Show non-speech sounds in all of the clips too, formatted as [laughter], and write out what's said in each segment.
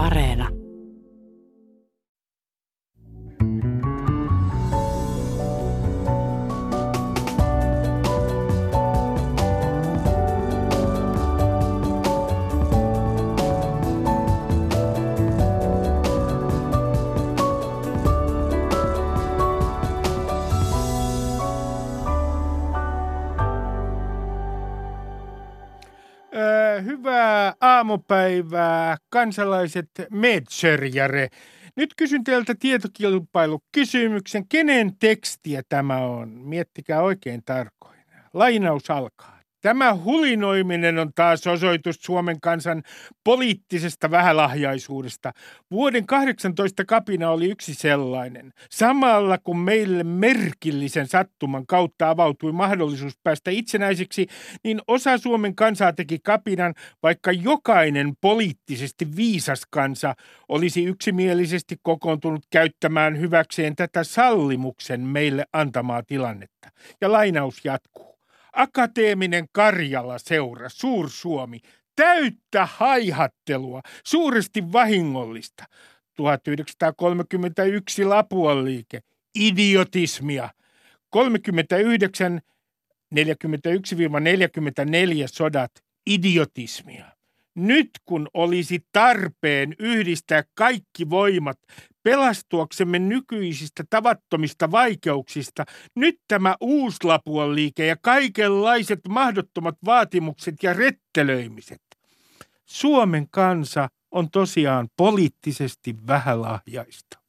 Areena. Aamupäivää, kansalaiset Medsörjäre. Nyt kysyn teiltä tietokilpailukysymyksen. Kenen tekstiä tämä on? Miettikää oikein tarkoin. Lainaus alkaa. Tämä hulinoiminen on taas osoitus Suomen kansan poliittisesta vähälahjaisuudesta. Vuoden 18 kapina oli yksi sellainen. Samalla kun meille merkillisen sattuman kautta avautui mahdollisuus päästä itsenäiseksi, niin osa Suomen kansaa teki kapinan, vaikka jokainen poliittisesti viisas kansa olisi yksimielisesti kokoontunut käyttämään hyväkseen tätä sallimuksen meille antamaa tilannetta. Ja lainaus jatkuu. Akateeminen Karjala seura, Suur-Suomi, täyttä haihattelua, suuresti vahingollista. 1931 Lapuan liike, idiotismia. 39 41-44 sodat, idiotismia. Nyt kun olisi tarpeen yhdistää kaikki voimat pelastuaksemme nykyisistä tavattomista vaikeuksista, nyt tämä uuslapuan liike ja kaikenlaiset mahdottomat vaatimukset ja rettelöimiset. Suomen kansa on tosiaan poliittisesti vähälahjaista.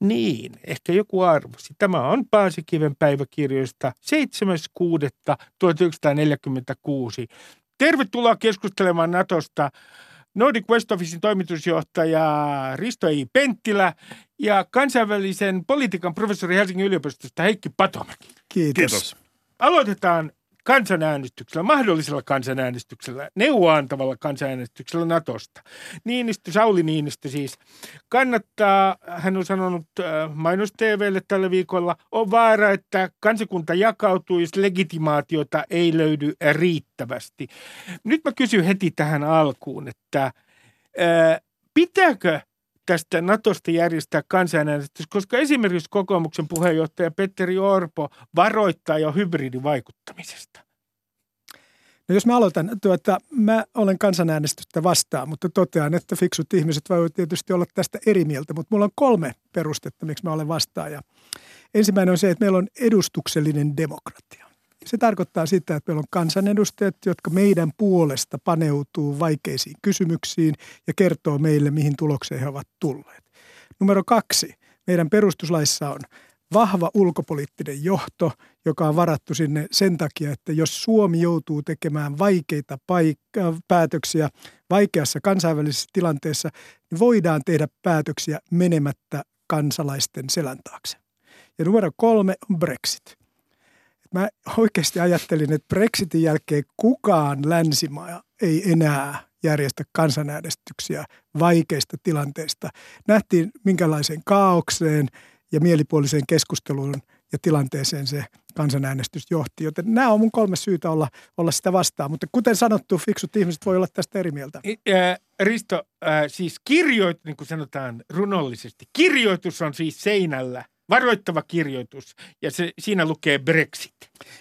Niin, ehkä joku arvosi. Tämä on Paasikiven päiväkirjoista 7.6.1946. Tervetuloa keskustelemaan Natosta Nordic West Officein toimitusjohtaja Risto I. Penttilä ja kansainvälisen politiikan professori Helsingin yliopistosta Heikki Patomäki. Kiitos. Kiitos. Aloitetaan kansanäänestyksellä, mahdollisella kansanäänestyksellä, neuvoantavalla kansanäänestyksellä Natosta. Niinistö, Sauli Niinistö siis, kannattaa, hän on sanonut äh, mainos TVlle tällä viikolla, on vaara, että kansakunta jakautuu, jos legitimaatiota ei löydy riittävästi. Nyt mä kysyn heti tähän alkuun, että äh, pitääkö tästä Natosta järjestää kansanäänestys, koska esimerkiksi kokoomuksen puheenjohtaja Petteri Orpo varoittaa jo hybridivaikuttamisesta. No jos mä aloitan, tuota, mä olen kansanäänestystä vastaan, mutta totean, että fiksut ihmiset voivat tietysti olla tästä eri mieltä, mutta mulla on kolme perustetta, miksi mä olen vastaan. Ja ensimmäinen on se, että meillä on edustuksellinen demokratia. Se tarkoittaa sitä, että meillä on kansanedustajat, jotka meidän puolesta paneutuu vaikeisiin kysymyksiin ja kertoo meille, mihin tulokseen he ovat tulleet. Numero kaksi. Meidän perustuslaissa on vahva ulkopoliittinen johto, joka on varattu sinne sen takia, että jos Suomi joutuu tekemään vaikeita paikka- päätöksiä vaikeassa kansainvälisessä tilanteessa, niin voidaan tehdä päätöksiä menemättä kansalaisten selän taakse. Ja numero kolme on Brexit mä oikeasti ajattelin, että Brexitin jälkeen kukaan länsimaa ei enää järjestä kansanäänestyksiä vaikeista tilanteista. Nähtiin minkälaiseen kaaukseen ja mielipuoliseen keskusteluun ja tilanteeseen se kansanäänestys johti. Joten nämä on mun kolme syytä olla, olla sitä vastaan. Mutta kuten sanottu, fiksut ihmiset voi olla tästä eri mieltä. Risto, siis kirjoit, niin kuin sanotaan runollisesti, kirjoitus on siis seinällä varoittava kirjoitus ja se, siinä lukee Brexit.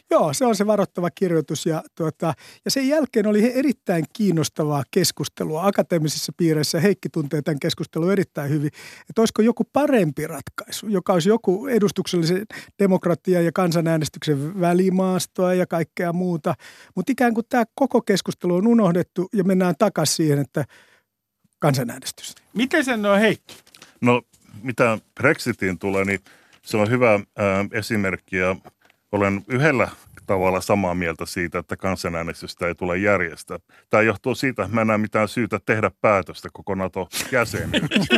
Joo, se on se varoittava kirjoitus ja, tuota, ja sen jälkeen oli erittäin kiinnostavaa keskustelua akateemisissa piireissä. Heikki tuntee tämän keskustelun erittäin hyvin, että olisiko joku parempi ratkaisu, joka olisi joku edustuksellisen demokratia ja kansanäänestyksen välimaastoa ja kaikkea muuta. Mutta ikään kuin tämä koko keskustelu on unohdettu ja mennään takaisin siihen, että kansanäänestys. Miten sen on Heikki? No mitä Brexitiin tulee, niin se on hyvä ää, esimerkki ja olen yhdellä tavalla samaa mieltä siitä, että kansanäänestystä ei tule järjestää. Tämä johtuu siitä, että mä en näe mitään syytä tehdä päätöstä koko NATO-jäsenyydestä.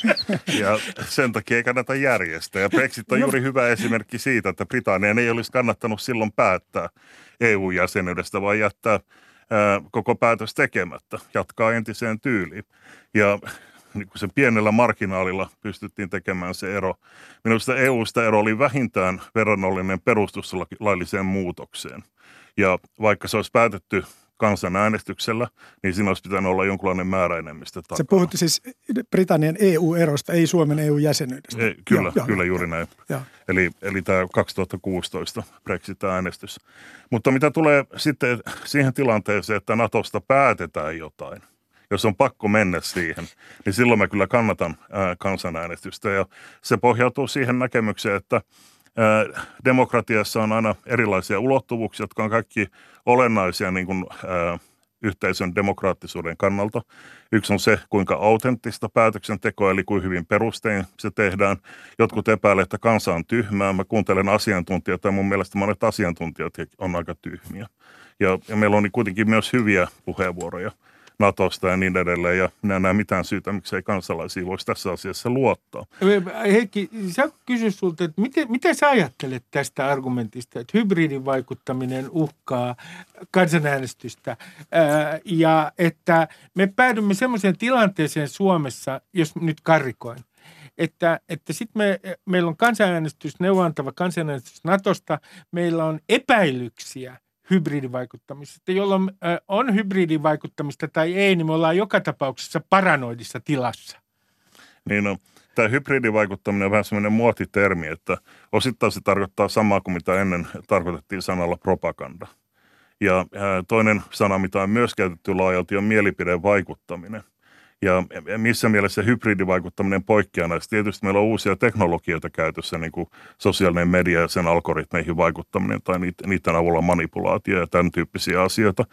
[laughs] ja sen takia ei kannata järjestää. Ja Brexit on no. juuri hyvä esimerkki siitä, että Britannian ei olisi kannattanut silloin päättää EU-jäsenyydestä, vaan jättää ää, koko päätös tekemättä, jatkaa entiseen tyyliin. Ja niin kuin sen pienellä marginaalilla pystyttiin tekemään se ero. Minusta EUsta ero oli vähintään verrannollinen perustuslailliseen muutokseen. Ja vaikka se olisi päätetty kansanäänestyksellä, niin siinä olisi pitänyt olla jonkunlainen määräenemmistö takana. Se puhutti siis Britannian EU-erosta, ei Suomen EU-jäsenyydestä. Ei, kyllä, joo, kyllä joo, juuri näin. Joo. Eli, eli tämä 2016 Brexit-äänestys. Mutta mitä tulee sitten siihen tilanteeseen, että Natosta päätetään jotain – jos on pakko mennä siihen, niin silloin mä kyllä kannatan ää, kansanäänestystä. Ja se pohjautuu siihen näkemykseen, että ää, demokratiassa on aina erilaisia ulottuvuuksia, jotka on kaikki olennaisia niin kuin, ää, yhteisön demokraattisuuden kannalta. Yksi on se, kuinka autenttista päätöksentekoa, eli kuin hyvin perustein se tehdään. Jotkut epäilevät, että kansa on tyhmää. Mä kuuntelen asiantuntijoita ja mun mielestä monet asiantuntijat on aika tyhmiä. Ja, ja meillä on kuitenkin myös hyviä puheenvuoroja – Natosta ja niin edelleen. Ja minä näen mitään syytä, miksei kansalaisia voisi tässä asiassa luottaa. Heikki, sä kysyn sulta, että miten, mitä sä ajattelet tästä argumentista, että hybridivaikuttaminen uhkaa kansanäänestystä ää, ja että me päädymme semmoiseen tilanteeseen Suomessa, jos nyt karrikoin, että, että sitten me, meillä on kansanäänestys, neuvontava kansanäänestys Natosta, meillä on epäilyksiä – hybridivaikuttamisesta. Jolloin on hybridivaikuttamista tai ei, niin me ollaan joka tapauksessa paranoidissa tilassa. Niin no, tämä hybridivaikuttaminen on vähän semmoinen muotitermi, että osittain se tarkoittaa samaa kuin mitä ennen tarkoitettiin sanalla propaganda. Ja toinen sana, mitä on myös käytetty laajalti, on mielipidevaikuttaminen – ja missä mielessä hybridivaikuttaminen poikkeaa näistä? Tietysti meillä on uusia teknologioita käytössä, niin kuin sosiaalinen media ja sen algoritmeihin vaikuttaminen tai niiden avulla manipulaatio ja tämän tyyppisiä asioita.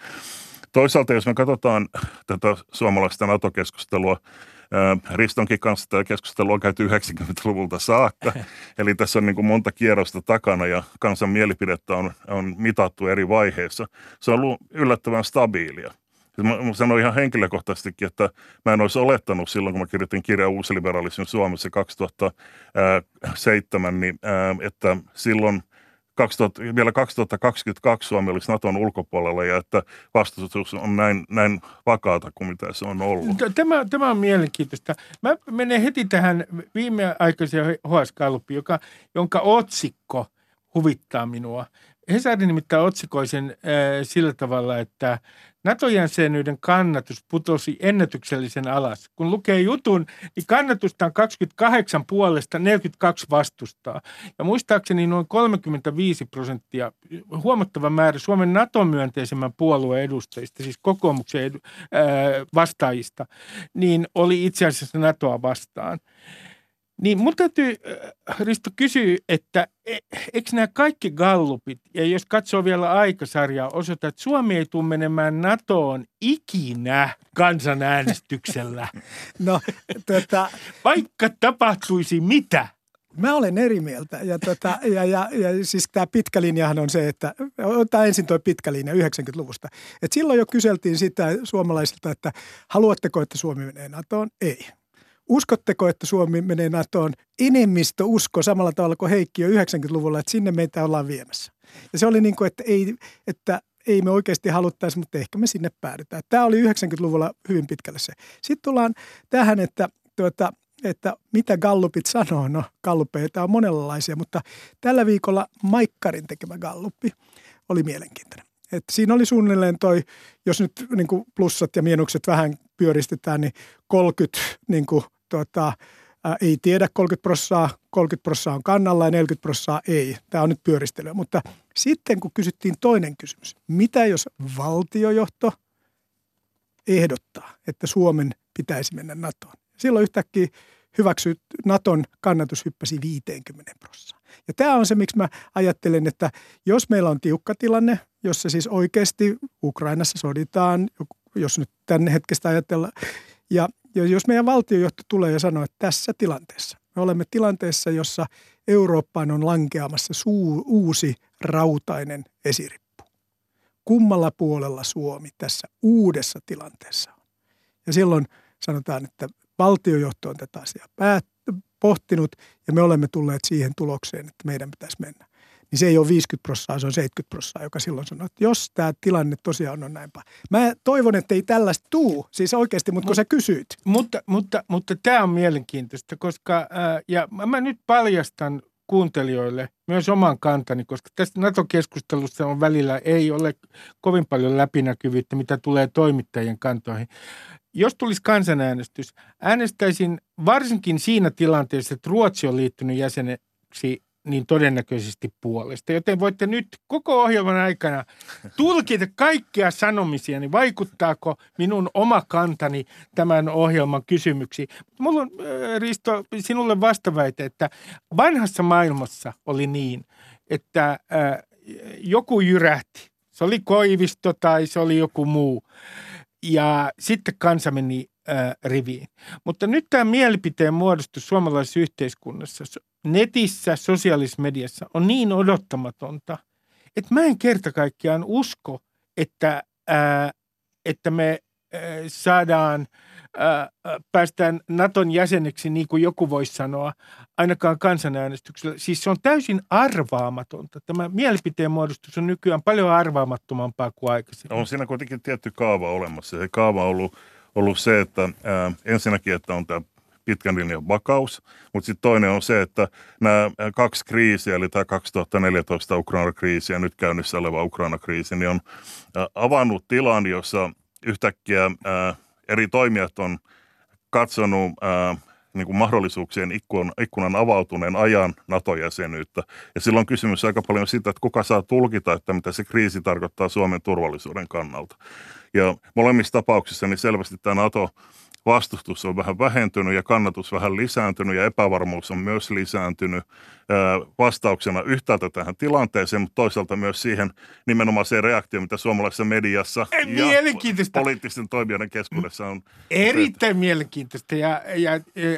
Toisaalta, jos me katsotaan tätä suomalaista NATO-keskustelua, Ristonkin kanssa tämä keskustelu on käyty 90-luvulta saakka, [laughs] eli tässä on niin kuin monta kierrosta takana ja kansan mielipidettä on, on mitattu eri vaiheissa. Se on ollut yllättävän stabiilia. Mä, mä sanoin ihan henkilökohtaisestikin, että mä en olisi olettanut silloin, kun mä kirjoitin kirjan uusliberalismin Suomessa 2007, niin, että silloin 2000, vielä 2022 Suomi olisi Naton ulkopuolella ja että vastustus on näin, näin vakaata kuin mitä se on ollut. Tämä, tämä on mielenkiintoista. Mä menen heti tähän viimeaikaiseen HS joka, jonka otsikko huvittaa minua. Hesari nimittäin otsikoi sen äh, sillä tavalla, että NATO-jäsenyyden kannatus putosi ennätyksellisen alas. Kun lukee jutun, niin kannatusta on 28 puolesta, 42 vastustaa. Ja muistaakseni noin 35 prosenttia, huomattava määrä Suomen NATO-myönteisemmän puolueen edustajista, siis kokoomuksen edu, ää, vastaajista, niin oli itse asiassa NATOa vastaan. Niin mun täytyy, Risto, kysyä, että e, eikö nämä kaikki gallupit, ja jos katsoo vielä aikasarjaa, osoita, että Suomi ei tule menemään NATOon ikinä kansanäänestyksellä. [laughs] no, tota... Vaikka tapahtuisi mitä. Mä olen eri mieltä. Ja, tota, ja, ja, ja siis tämä pitkä linjahan on se, että otetaan ensin tuo pitkä linja 90-luvusta. Et silloin jo kyseltiin sitä suomalaisilta, että haluatteko, että Suomi menee NATOon? Ei. Uskotteko, että Suomi menee NATOon? Enemmistö usko samalla tavalla kuin Heikki jo 90-luvulla, että sinne meitä ollaan viemässä. Ja se oli niin kuin, että ei, että ei me oikeasti haluttaisi, mutta ehkä me sinne päädytään. Tämä oli 90-luvulla hyvin pitkälle se. Sitten tullaan tähän, että, tuota, että mitä gallupit sanoo. No, gallupeita on monenlaisia, mutta tällä viikolla Maikkarin tekemä galluppi oli mielenkiintoinen. Et siinä oli suunnilleen toi, jos nyt niin plussat ja miinukset vähän pyöristetään, niin 30 niin kuin, tota, ää, ei tiedä 30 prossaa, 30 prossaa on kannalla ja 40 prossaa ei. Tämä on nyt pyöristelyä. Mutta sitten kun kysyttiin toinen kysymys, mitä jos valtiojohto ehdottaa, että Suomen pitäisi mennä NATOon? Silloin yhtäkkiä hyväksy Naton kannatus hyppäsi 50 prossaa. Ja tämä on se, miksi mä ajattelen, että jos meillä on tiukka tilanne, jossa siis oikeasti Ukrainassa soditaan, jos nyt tänne hetkestä ajatellaan, ja jos meidän valtiojohto tulee ja sanoo, että tässä tilanteessa, me olemme tilanteessa, jossa Eurooppaan on lankeamassa suu, uusi rautainen esirippu. Kummalla puolella Suomi tässä uudessa tilanteessa on? Ja silloin sanotaan, että valtiojohto on tätä asiaa päät, pohtinut ja me olemme tulleet siihen tulokseen, että meidän pitäisi mennä. Niin se ei ole 50 prosenttia, se on 70 prosenttia, joka silloin sanoo, että jos tämä tilanne tosiaan on näinpä. Mä toivon, että ei tällaista tuu, siis oikeasti, mutta kun Mut, sä kysyit. Mutta, mutta, mutta tämä on mielenkiintoista, koska, ää, ja mä nyt paljastan kuuntelijoille myös oman kantani, koska tästä NATO-keskustelussa on välillä ei ole kovin paljon läpinäkyvyyttä, mitä tulee toimittajien kantoihin. Jos tulisi kansanäänestys, äänestäisin varsinkin siinä tilanteessa, että Ruotsi on liittynyt jäseneksi niin todennäköisesti puolesta. Joten voitte nyt koko ohjelman aikana tulkita kaikkia sanomisia, niin vaikuttaako minun oma kantani tämän ohjelman kysymyksiin. Mulla on, Risto, sinulle vastaväite, että vanhassa maailmassa oli niin, että äh, joku jyrähti. Se oli Koivisto tai se oli joku muu. Ja sitten kansa meni riviin. Mutta nyt tämä mielipiteen muodostus suomalaisessa yhteiskunnassa netissä, sosiaalisessa mediassa on niin odottamatonta, että mä en kerta kaikkiaan usko, että, ää, että me ää, saadaan, ää, päästään Naton jäseneksi, niin kuin joku voisi sanoa, ainakaan kansanäänestyksellä. Siis se on täysin arvaamatonta. Tämä mielipiteen muodostus on nykyään paljon arvaamattomampaa kuin aikaisemmin. On siinä kuitenkin tietty kaava olemassa. Se kaava on ollut, ollut se, että ää, ensinnäkin, että on tämä pitkän linjan vakaus, mutta sitten toinen on se, että nämä kaksi kriisiä, eli tämä 2014 Ukraina-kriisi ja nyt käynnissä oleva Ukraina-kriisi, niin on avannut tilan, jossa yhtäkkiä eri toimijat on katsonut niin kuin mahdollisuuksien ikkunan, ikkunan avautuneen ajan NATO-jäsenyyttä. Ja silloin kysymys aika paljon siitä, että kuka saa tulkita, että mitä se kriisi tarkoittaa Suomen turvallisuuden kannalta. Ja molemmissa tapauksissa niin selvästi tämä NATO vastustus on vähän vähentynyt ja kannatus vähän lisääntynyt ja epävarmuus on myös lisääntynyt vastauksena yhtäältä tähän tilanteeseen, mutta toisaalta myös siihen nimenomaan se reaktio, mitä suomalaisessa mediassa ja poliittisten toimijoiden keskuudessa on. Erittäin mielenkiintoista ja, ja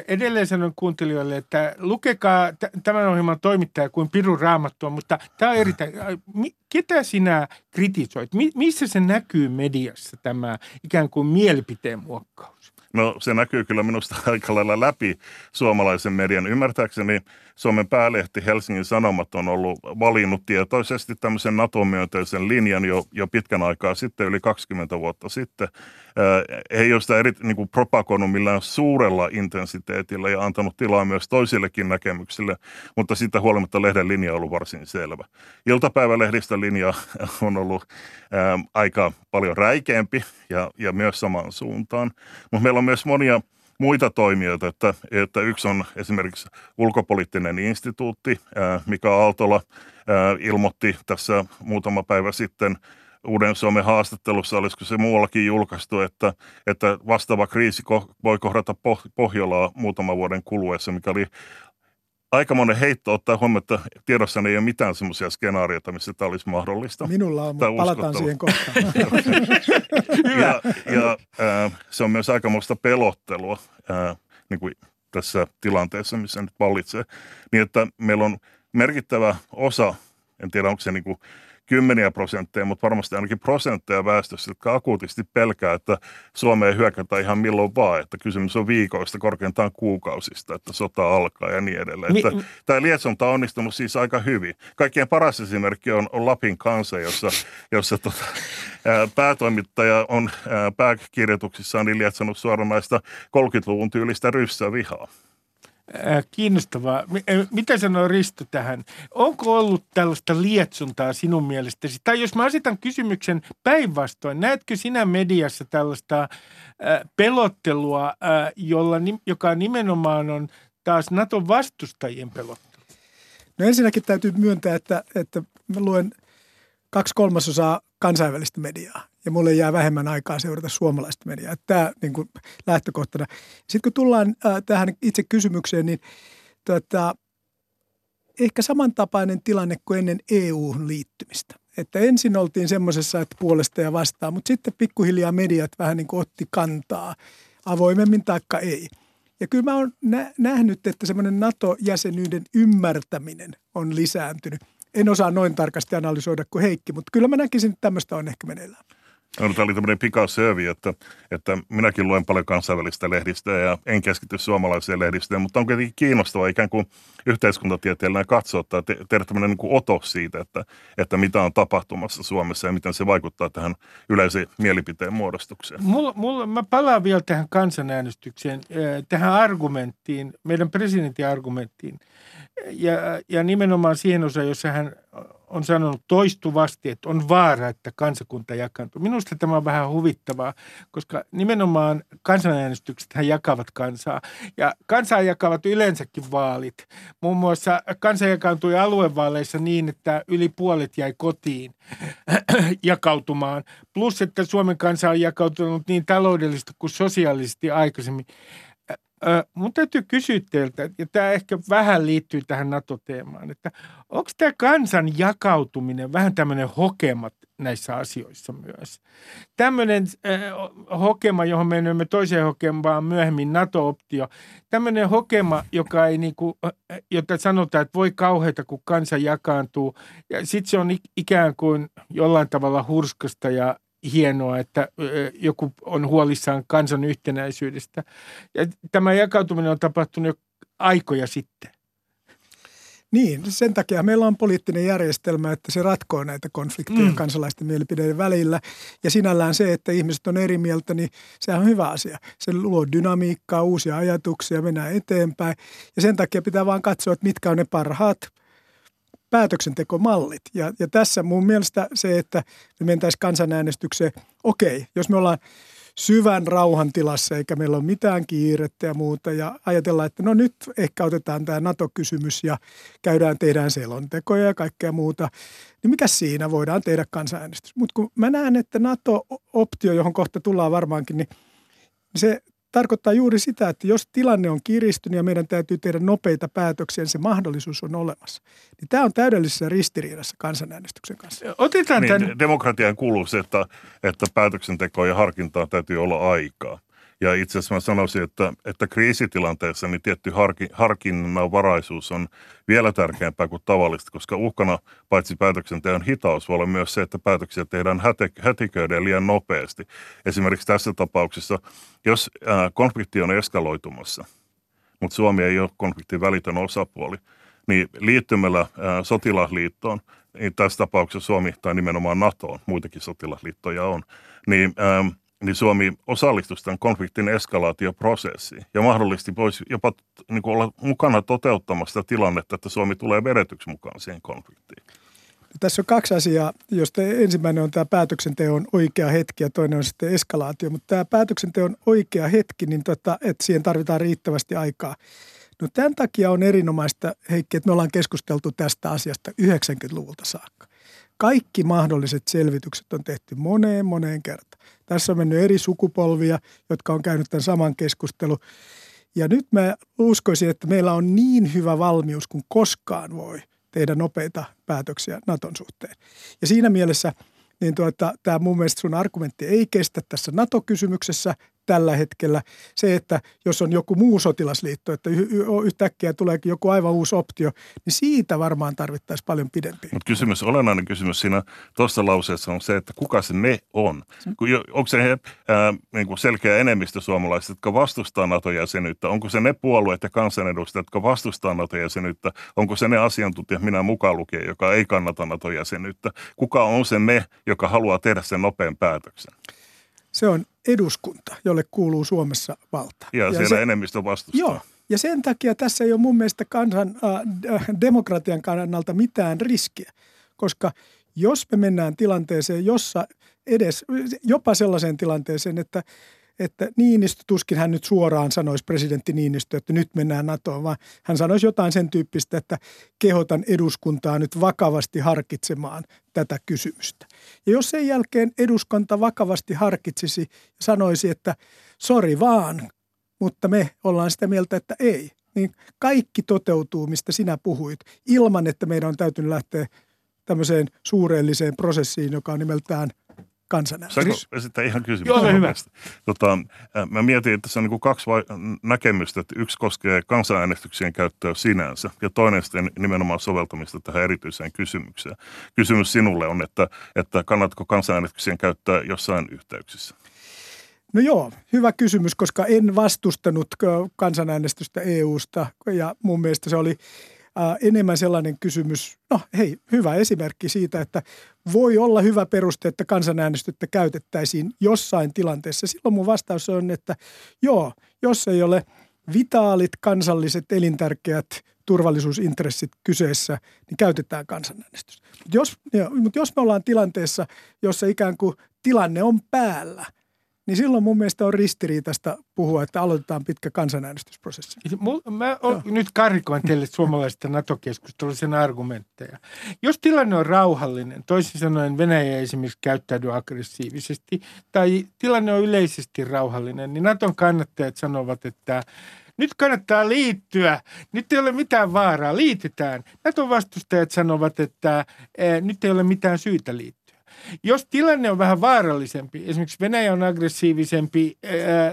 edelleen sanon kuuntelijoille, että lukekaa tämän ohjelman toimittaja kuin Piru Raamattua, mutta tämä on erittäin, ketä sinä kritisoit? Mi- missä se näkyy mediassa tämä ikään kuin mielipiteen muokkaus? No se näkyy kyllä minusta [laughs] aika lailla läpi suomalaisen median. Ymmärtääkseni Suomen päälehti Helsingin Sanomat on ollut valinnut tietoisesti tämmöisen NATO-myönteisen linjan jo, jo pitkän aikaa sitten, yli 20 vuotta sitten. Ää, ei ole sitä eri, niin kuin propagoinut millään suurella intensiteetillä ja antanut tilaa myös toisillekin näkemyksille, mutta siitä huolimatta lehden linja on ollut varsin selvä. Iltapäivälehdistä linja [laughs] on ollut ää, aika paljon räikeämpi ja, ja myös samaan suuntaan, mutta meillä on myös monia – muita toimijoita, että, että yksi on esimerkiksi ulkopoliittinen instituutti. Mika Aaltola ilmoitti tässä muutama päivä sitten Uuden Suomen haastattelussa, olisiko se muuallakin julkaistu, että, että vastaava kriisi voi kohdata Pohjolaa muutaman vuoden kuluessa, mikä oli aikamoinen heitto ottaa huomioon, että tiedossa ei ole mitään semmoisia skenaarioita, missä tämä olisi mahdollista. Minulla on, mutta palataan siihen kohtaan. [laughs] ja ja äh, se on myös aikamoista pelottelua äh, niin kuin tässä tilanteessa, missä nyt vallitsee. Niin, että meillä on merkittävä osa, en tiedä onko se niin kuin kymmeniä prosentteja, mutta varmasti ainakin prosentteja väestössä, jotka akuutisti pelkää, että Suomeen hyökätään ihan milloin vaan, että kysymys on viikoista, korkeintaan kuukausista, että sota alkaa ja niin edelleen. Mi- että tämä lietsonta on onnistunut siis aika hyvin. Kaikkein paras esimerkki on, on Lapin kansa, jossa, jossa tota, ää, päätoimittaja on ää, pääkirjoituksissaan lietsonut suoranaista 30-luvun tyylistä ryssävihaa. Äh, kiinnostavaa. Äh, mitä sanoo Risto tähän? Onko ollut tällaista lietsuntaa sinun mielestäsi? Tai jos mä asetan kysymyksen päinvastoin, näetkö sinä mediassa tällaista äh, pelottelua, jolla, joka nimenomaan on taas Naton vastustajien pelottelu? No ensinnäkin täytyy myöntää, että, että mä luen kaksi kolmasosaa kansainvälistä mediaa ja mulle jää vähemmän aikaa seurata suomalaista mediaa. Tämä niin kuin lähtökohtana. Sitten kun tullaan äh, tähän itse kysymykseen, niin tota, ehkä samantapainen tilanne kuin ennen EU-hun liittymistä. Että ensin oltiin semmoisessa, että puolesta ja vastaan, mutta sitten pikkuhiljaa mediat vähän niin kuin otti kantaa avoimemmin taikka ei. Ja kyllä mä oon nä- nähnyt, että semmoinen NATO-jäsenyyden ymmärtäminen on lisääntynyt. En osaa noin tarkasti analysoida kuin Heikki, mutta kyllä mä näkisin, että tämmöistä on ehkä meneillään. No, tämä oli tämmöinen pikasöövi, että, että minäkin luen paljon kansainvälistä lehdistöä ja en keskity suomalaiseen lehdistöön, mutta on kuitenkin kiinnostavaa ikään kuin yhteiskuntatieteellinen katsoa tai te, tehdä tämmöinen niin kuin otos siitä, että, että mitä on tapahtumassa Suomessa ja miten se vaikuttaa tähän yleiseen mielipiteen muodostukseen. Mulla, mulla, mä palaan vielä tähän kansanäänestykseen, tähän argumenttiin, meidän presidentin argumenttiin ja, ja nimenomaan siihen osaan, jossa hän on sanonut toistuvasti, että on vaara, että kansakunta jakaantuu. Minusta tämä on vähän huvittavaa, koska nimenomaan kansanäänestykset hän jakavat kansaa. Ja kansaa jakavat yleensäkin vaalit. Muun muassa kansa jakaantui aluevaaleissa niin, että yli puolet jäi kotiin [clears throat] jakautumaan. Plus, että Suomen kansa on jakautunut niin taloudellisesti kuin sosiaalisesti aikaisemmin. Mun täytyy kysyä teiltä, ja tämä ehkä vähän liittyy tähän NATO-teemaan, että onko tämä kansan jakautuminen vähän tämmöinen hokemat näissä asioissa myös? Tämmöinen äh, hokema, johon menemme toiseen hokemaan myöhemmin, NATO-optio, tämmöinen hokema, joka ei niinku, jota sanotaan, että voi kauheita, kun kansa jakaantuu, ja sitten se on ikään kuin jollain tavalla hurskasta ja hienoa, että joku on huolissaan kansan yhtenäisyydestä. Ja tämä jakautuminen on tapahtunut jo aikoja sitten. Niin, sen takia meillä on poliittinen järjestelmä, että se ratkoo näitä konflikteja mm. kansalaisten mielipideiden välillä. Ja sinällään se, että ihmiset on eri mieltä, niin se on hyvä asia. Se luo dynamiikkaa, uusia ajatuksia, mennään eteenpäin. Ja sen takia pitää vaan katsoa, että mitkä on ne parhaat – päätöksentekomallit. Ja, ja tässä mun mielestä se, että me mentäisiin kansanäänestykseen, okei, jos me ollaan syvän rauhan tilassa eikä meillä ole mitään kiirettä ja muuta ja ajatellaan, että no nyt ehkä otetaan tämä NATO-kysymys ja käydään, tehdään selontekoja ja kaikkea muuta, niin mikä siinä voidaan tehdä kansanäänestys. Mutta kun mä näen, että NATO-optio, johon kohta tullaan varmaankin, niin se tarkoittaa juuri sitä, että jos tilanne on kiristynyt ja meidän täytyy tehdä nopeita päätöksiä, niin se mahdollisuus on olemassa. Niin tämä on täydellisessä ristiriidassa kansanäänestyksen kanssa. Otetaan niin, tämän... Demokratiaan kuuluu se, että, että päätöksentekoa ja harkintaa täytyy olla aikaa. Ja itse asiassa mä sanoisin, että, että kriisitilanteessa niin tietty harki, harkinnanvaraisuus on vielä tärkeämpää kuin tavallista, koska uhkana paitsi päätöksenteon hitaus voi olla myös se, että päätöksiä tehdään hätiköiden liian nopeasti. Esimerkiksi tässä tapauksessa, jos ää, konflikti on eskaloitumassa, mutta Suomi ei ole konfliktin välitön osapuoli, niin liittymällä ää, sotilasliittoon, niin tässä tapauksessa Suomi tai nimenomaan NATOon, muitakin sotilasliittoja on, niin ää, niin Suomi osallistuisi tämän konfliktin eskalaatioprosessiin ja mahdollisesti voisi jopa niin kuin olla mukana toteuttamassa sitä tilannetta, että Suomi tulee vedetyksi mukaan siihen konfliktiin. Tässä on kaksi asiaa, josta ensimmäinen on tämä päätöksenteon oikea hetki ja toinen on sitten eskalaatio. Mutta tämä päätöksenteon oikea hetki, niin tota, että siihen tarvitaan riittävästi aikaa. No tämän takia on erinomaista, Heikki, että me ollaan keskusteltu tästä asiasta 90-luvulta saakka. Kaikki mahdolliset selvitykset on tehty moneen moneen kertaan. Tässä on mennyt eri sukupolvia, jotka on käynyt tämän saman keskustelun. Ja nyt mä uskoisin, että meillä on niin hyvä valmius kuin koskaan voi tehdä nopeita päätöksiä Naton suhteen. Ja siinä mielessä niin tuota, tämä mun mielestä sun argumentti ei kestä tässä NATO-kysymyksessä tällä hetkellä. Se, että jos on joku muu sotilasliitto, että yhtäkkiä tulee joku aivan uusi optio, niin siitä varmaan tarvittaisiin paljon pidempi. Mutta kysymys, olennainen kysymys siinä tuossa lauseessa on se, että kuka se ne on? Onko se he, ää, niin kuin selkeä enemmistö suomalaisista, jotka vastustaa NATO-jäsenyyttä? Onko se ne puolueet ja kansanedustajat, jotka vastustaa NATO-jäsenyyttä? Onko se ne asiantuntijat, minä mukaan lukien, joka ei kannata NATO-jäsenyyttä? Kuka on se ne, joka haluaa tehdä sen nopean päätöksen? Se on eduskunta, jolle kuuluu Suomessa valta. Ja, ja siellä se, enemmistö vastustaa. Joo, ja sen takia tässä ei ole mun mielestä kansan, äh, demokratian kannalta mitään riskiä, koska jos me mennään tilanteeseen, jossa edes, jopa sellaiseen tilanteeseen, että että Niinistö, tuskin hän nyt suoraan sanoisi presidentti Niinistö, että nyt mennään NATOon, vaan hän sanoisi jotain sen tyyppistä, että kehotan eduskuntaa nyt vakavasti harkitsemaan tätä kysymystä. Ja jos sen jälkeen eduskunta vakavasti harkitsisi ja sanoisi, että sori vaan, mutta me ollaan sitä mieltä, että ei, niin kaikki toteutuu, mistä sinä puhuit, ilman että meidän on täytynyt lähteä tämmöiseen suureelliseen prosessiin, joka on nimeltään kansanäänestys. Saanko esittää ihan kysymys? Joo, hyvä. Tota, mä mietin, että se on niin kaksi vai- näkemystä, että yksi koskee kansanäänestyksien käyttöä sinänsä ja toinen sitten nimenomaan soveltamista tähän erityiseen kysymykseen. Kysymys sinulle on, että, että kannatko kansanäänestyksien käyttöä jossain yhteyksissä? No joo, hyvä kysymys, koska en vastustanut kansanäänestystä EUsta ja mun mielestä se oli enemmän sellainen kysymys, no hei, hyvä esimerkki siitä, että voi olla hyvä peruste, että kansanäänestystä käytettäisiin jossain tilanteessa. Silloin mun vastaus on, että joo, jos ei ole vitaalit kansalliset elintärkeät turvallisuusintressit kyseessä, niin käytetään kansanäänestystä. Mutta jos, jos me ollaan tilanteessa, jossa ikään kuin tilanne on päällä – niin silloin mun mielestä on ristiriitaista puhua, että aloitetaan pitkä kansanäänestysprosessi. Mä on, nyt karikoin teille suomalaisesta NATO-keskustelua sen argumentteja. Jos tilanne on rauhallinen, toisin sanoen Venäjä esimerkiksi käyttäydy aggressiivisesti, tai tilanne on yleisesti rauhallinen, niin Naton kannattajat sanovat, että nyt kannattaa liittyä, nyt ei ole mitään vaaraa, liitytään. Naton vastustajat sanovat, että eh, nyt ei ole mitään syytä liittyä. Jos tilanne on vähän vaarallisempi, esimerkiksi Venäjä on aggressiivisempi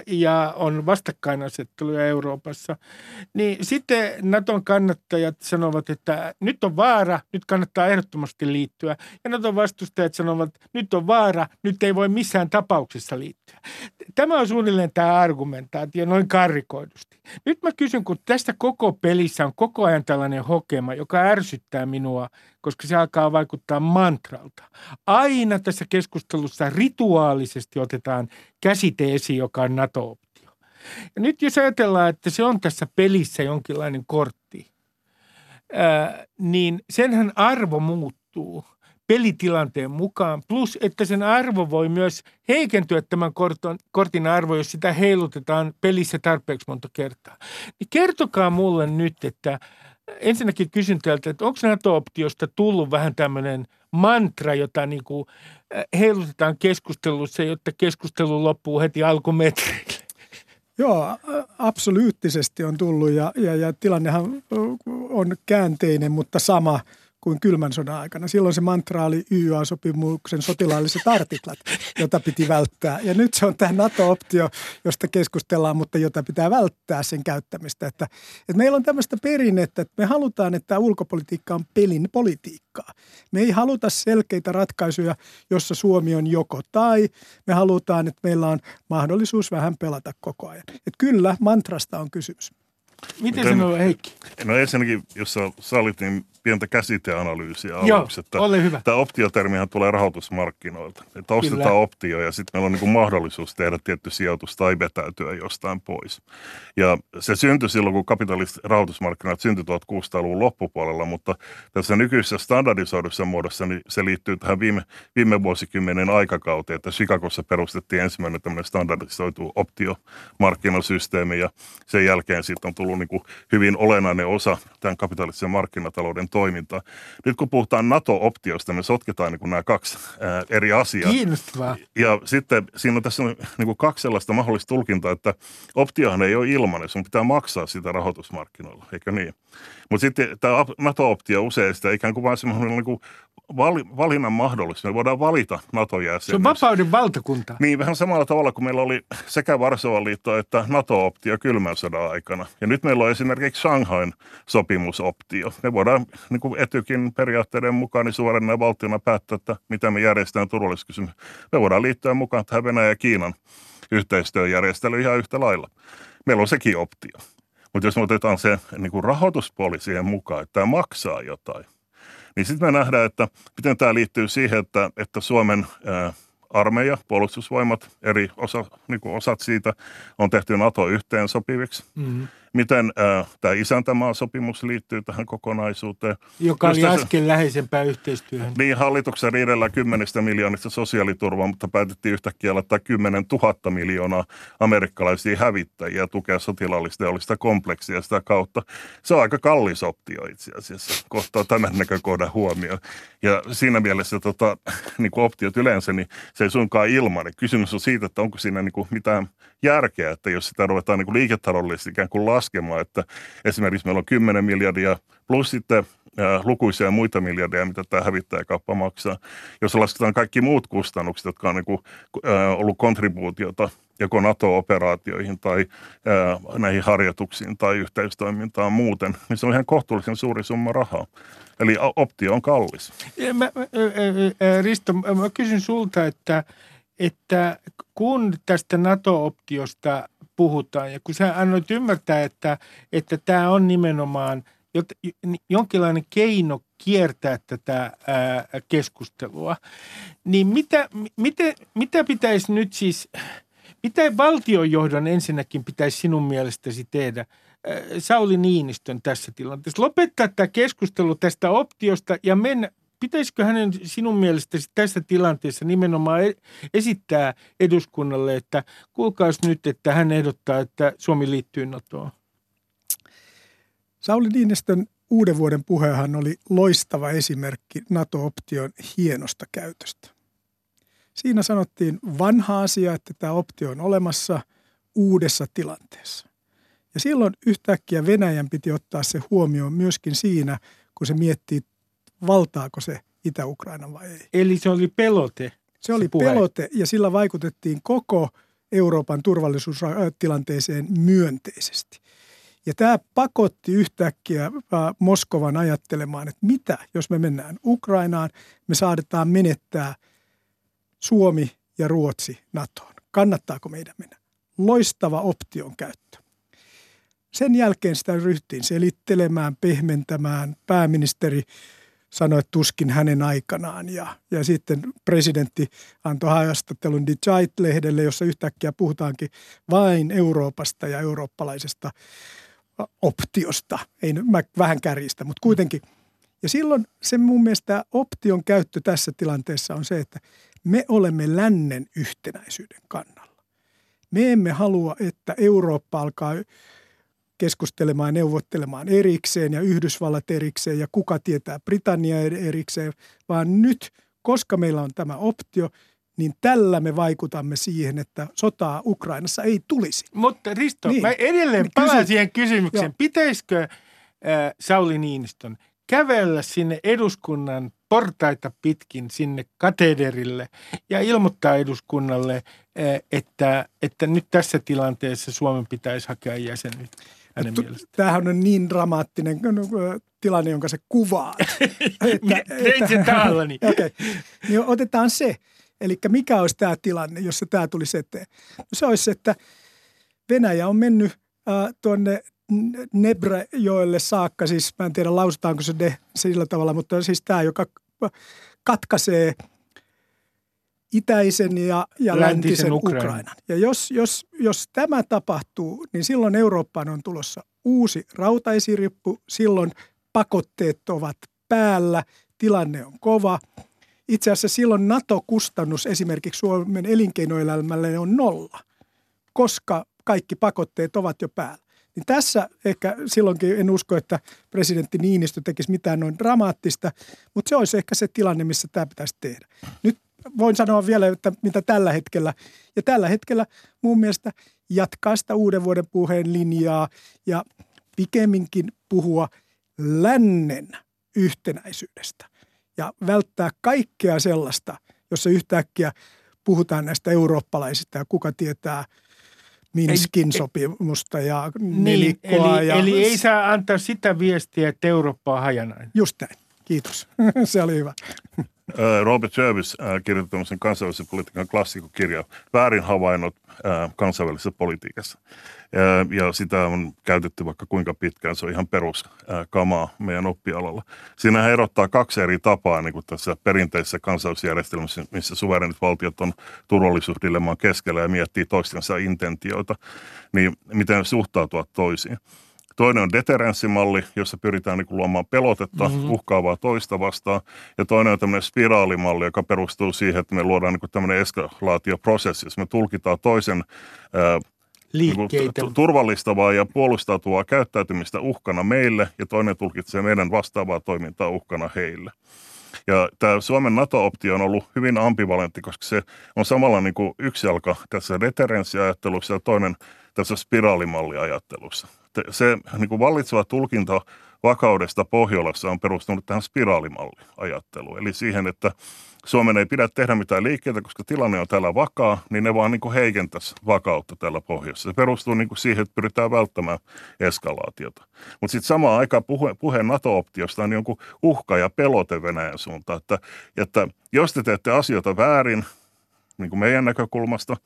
ja on vastakkainasetteluja Euroopassa, niin sitten Naton kannattajat sanovat, että nyt on vaara, nyt kannattaa ehdottomasti liittyä. Ja Naton vastustajat sanovat, että nyt on vaara, nyt ei voi missään tapauksessa liittyä. Tämä on suunnilleen tämä argumentaatio noin karrikoidusti. Nyt mä kysyn, kun tästä koko pelissä on koko ajan tällainen hokema, joka ärsyttää minua – koska se alkaa vaikuttaa mantralta. Aina tässä keskustelussa rituaalisesti otetaan käsite esiin, joka on NATO-optio. Ja nyt jos ajatellaan, että se on tässä pelissä jonkinlainen kortti, ää, niin senhän arvo muuttuu pelitilanteen mukaan. Plus, että sen arvo voi myös heikentyä tämän korton, kortin arvo, jos sitä heilutetaan pelissä tarpeeksi monta kertaa. Niin kertokaa mulle nyt, että – ensinnäkin kysyn teiltä, että onko NATO-optiosta tullut vähän tämmöinen mantra, jota niin kuin äh, heilutetaan keskustelussa, jotta keskustelu loppuu heti alkumetreille? Joo, absoluuttisesti on tullut ja, ja, ja tilannehan on käänteinen, mutta sama – kuin kylmän sodan aikana. Silloin se mantra oli YA-sopimuksen sotilaalliset artiklat, jota piti välttää. Ja nyt se on tämä NATO-optio, josta keskustellaan, mutta jota pitää välttää sen käyttämistä. Että, että meillä on tämmöistä perinnettä, että me halutaan, että ulkopolitiikka on pelin politiikkaa. Me ei haluta selkeitä ratkaisuja, jossa Suomi on joko tai. Me halutaan, että meillä on mahdollisuus vähän pelata koko ajan. Että kyllä, mantrasta on kysymys. Miten sanoo Heikki? No ensinnäkin, jos sä salit, niin pientä käsiteanalyysiä aluksi. Että ole hyvä. Tämä optiotermihan tulee rahoitusmarkkinoilta. Että ostetaan Kyllä. optio ja sitten meillä on niin mahdollisuus tehdä tietty sijoitus tai vetäytyä jostain pois. Ja se syntyi silloin, kun kapitalistit rahoitusmarkkinat syntyi 1600-luvun loppupuolella, mutta tässä nykyisessä standardisoidussa muodossa niin se liittyy tähän viime, viime vuosikymmenen aikakauteen, että Chicagossa perustettiin ensimmäinen tämmöinen standardisoitu optiomarkkinasysteemi ja sen jälkeen siitä on tullut niin kuin hyvin olennainen osa tämän kapitalistisen markkinatalouden toimintaa. Nyt kun puhutaan NATO-optiosta, me sotketaan niin kuin nämä kaksi ää, eri asiaa. Kiinnostavaa. Ja sitten siinä on tässä niin kuin kaksi sellaista mahdollista tulkintaa, että optiohan ei ole ilmainen, sun pitää maksaa sitä rahoitusmarkkinoilla, eikö niin? Mutta sitten tämä NATO-optio usein sitä ikään kuin vain semmoinen niin kuin valinnan mahdollisuus. Me voidaan valita NATO-jäsenyys. Se on vapauden valtakunta. Niin, vähän samalla tavalla kuin meillä oli sekä Varsovan liitto että NATO-optio kylmän sodan aikana. Ja nyt meillä on esimerkiksi Shanghain sopimusoptio. Me voidaan niin kuin etykin periaatteiden mukaan niin suorana valtiona päättää, että mitä me järjestetään turvallisuuskysymys. Me voidaan liittyä mukaan tähän Venäjä ja Kiinan yhteistyöjärjestely ihan yhtä lailla. Meillä on sekin optio. Mutta jos me otetaan se niin kuin rahoituspuoli siihen mukaan, että tämä maksaa jotain, niin sitten me nähdään, että miten tämä liittyy siihen, että, että Suomen ää, armeija, puolustusvoimat, eri osa, niin osat siitä on tehty NATO-yhteen sopiviksi. Mm-hmm miten äh, tämä isäntämaasopimus liittyy tähän kokonaisuuteen. Joka oli äsken läheisempää yhteistyöhön. Niin, hallituksen riidellä kymmenistä miljoonista sosiaaliturvaa, mutta päätettiin yhtäkkiä laittaa 10 000 miljoonaa amerikkalaisia hävittäjiä tukea sotilaallista kompleksia sitä kautta. Se on aika kallis optio itse asiassa, kohtaa tämän näkökohdan huomioon. Ja siinä mielessä tota, niin kuin optiot yleensä, niin se ei suinkaan ilmainen. Kysymys on siitä, että onko siinä niin kuin mitään järkeä, että jos sitä ruvetaan niin kuin liiketaloudellisesti ikään kuin laskemaan, että esimerkiksi meillä on 10 miljardia plus sitten ää, lukuisia muita miljardeja, mitä tämä hävittäjäkauppa maksaa. Jos lasketaan kaikki muut kustannukset, jotka on niin kuin, ää, ollut kontribuutiota joko NATO-operaatioihin tai ää, näihin harjoituksiin tai yhteistoimintaan muuten, niin se on ihan kohtuullisen suuri summa rahaa. Eli optio on kallis. Mä, mä, Risto, mä kysyn sulta, että, että kun tästä NATO-optiosta puhutaan ja kun sä annoit ymmärtää, että, että tämä on nimenomaan jonkinlainen keino kiertää tätä ää, keskustelua, niin mitä, mitä, mitä pitäisi nyt siis, mitä valtionjohdon ensinnäkin pitäisi sinun mielestäsi tehdä – Sauli Niinistön tässä tilanteessa? Lopettaa tämä keskustelu tästä optiosta ja mennä, pitäisikö hänen sinun mielestäsi tässä tilanteessa nimenomaan e-, esittää eduskunnalle, että kuulkaas nyt, että hän ehdottaa, että Suomi liittyy NATOon? Sauli Niinistön uuden vuoden puhehan oli loistava esimerkki NATO-option hienosta käytöstä. Siinä sanottiin vanha asia, että tämä optio on olemassa uudessa tilanteessa. Ja silloin yhtäkkiä Venäjän piti ottaa se huomioon myöskin siinä, kun se miettii, valtaako se Itä-Ukraina vai ei. Eli se oli pelote. Se oli puhe. pelote ja sillä vaikutettiin koko Euroopan turvallisuustilanteeseen myönteisesti. Ja tämä pakotti yhtäkkiä Moskovan ajattelemaan, että mitä, jos me mennään Ukrainaan, me saadetaan menettää Suomi ja Ruotsi NATOon. Kannattaako meidän mennä? Loistava option käyttö. Sen jälkeen sitä ryhtiin selittelemään, pehmentämään. Pääministeri sanoi, että tuskin hänen aikanaan. Ja, ja sitten presidentti antoi haastattelun Die Zeit-lehdelle, jossa yhtäkkiä puhutaankin vain Euroopasta ja eurooppalaisesta optiosta. Ei mä vähän kärjistä, mutta kuitenkin. Ja silloin se mun mielestä option käyttö tässä tilanteessa on se, että me olemme lännen yhtenäisyyden kannalla. Me emme halua, että Eurooppa alkaa keskustelemaan ja neuvottelemaan erikseen ja Yhdysvallat erikseen ja kuka tietää Britannia erikseen, vaan nyt, koska meillä on tämä optio, niin tällä me vaikutamme siihen, että sotaa Ukrainassa ei tulisi. Mutta Risto, niin. mä edelleen palaan Kysy... siihen kysymykseen. Joo. Pitäisikö äh, Sauli Niinistön kävellä sinne eduskunnan portaita pitkin sinne katederille ja ilmoittaa eduskunnalle, että, että nyt tässä tilanteessa Suomen pitäisi hakea jäsenyyttä? Hänen mielestään. Tämähän on niin dramaattinen tilanne, jonka se kuvaa. Tein sen taallani. [laughs] okay. niin otetaan se. Eli mikä olisi tämä tilanne, jossa tämä tulisi eteen? No se olisi, että Venäjä on mennyt äh, tuonne Nebrejoelle saakka, siis mä en tiedä lausutaanko se de sillä tavalla, mutta siis tämä, joka katkaisee – itäisen ja, ja läntisen, läntisen Ukrainan. Ukrainan. Ja jos, jos, jos tämä tapahtuu, niin silloin Eurooppaan on tulossa uusi rautaisirippu, silloin pakotteet ovat päällä, tilanne on kova. Itse asiassa silloin NATO-kustannus esimerkiksi Suomen elinkeinoelämälle on nolla, koska kaikki pakotteet ovat jo päällä. Niin tässä ehkä silloinkin en usko, että presidentti Niinistö tekisi mitään noin dramaattista, mutta se olisi ehkä se tilanne, missä tämä pitäisi tehdä. Nyt voin sanoa vielä, että mitä tällä hetkellä. Ja tällä hetkellä mun mielestä jatkaa sitä uuden vuoden puheen linjaa ja pikemminkin puhua lännen yhtenäisyydestä ja välttää kaikkea sellaista, jossa yhtäkkiä puhutaan näistä eurooppalaisista ja kuka tietää Minskin sopimusta ja niin, nelikkoa. Eli, ja... eli ei saa antaa sitä viestiä, että Eurooppa on hajanainen. Just näin. Kiitos. [laughs] Se oli hyvä. Robert Jervis kirjoitti tämmöisen kansainvälisen politiikan klassikokirja Väärin havainnot kansainvälisessä politiikassa. Ja sitä on käytetty vaikka kuinka pitkään, se on ihan peruskamaa meidän oppialalla. Siinä erottaa kaksi eri tapaa niin kuin tässä perinteisessä kansallisjärjestelmässä, missä suverenit valtiot on turvallisuusdilemman keskellä ja miettii toistensa intentioita, niin miten suhtautua toisiin. Toinen on deterenssimalli, jossa pyritään niin luomaan pelotetta mm-hmm. uhkaavaa toista vastaan. Ja toinen on tämmöinen spiraalimalli, joka perustuu siihen, että me luodaan niin tämmöinen eskalaatioprosessi, jossa me tulkitaan toisen ää, Niin turvallistavaa ja puolustautuvaa käyttäytymistä uhkana meille ja toinen tulkitsee meidän vastaavaa toimintaa uhkana heille. Ja tämä Suomen NATO-optio on ollut hyvin ambivalentti, koska se on samalla niin kuin yksi jalka tässä deterenssiajattelussa ja toinen tässä spiraalimalliajattelussa se niin kuin vallitseva tulkinta vakaudesta Pohjolassa on perustunut tähän spiraalimalliajatteluun. Eli siihen, että Suomen ei pidä tehdä mitään liikkeitä, koska tilanne on täällä vakaa, niin ne vaan niin kuin heikentäisi vakautta täällä pohjassa. Se perustuu niin kuin siihen, että pyritään välttämään eskalaatiota. Mutta sitten samaan aikaan puhe, puhe NATO-optiosta on jonkun uhka ja pelote Venäjän suuntaan, että, että jos te teette asioita väärin, niin kuin meidän näkökulmasta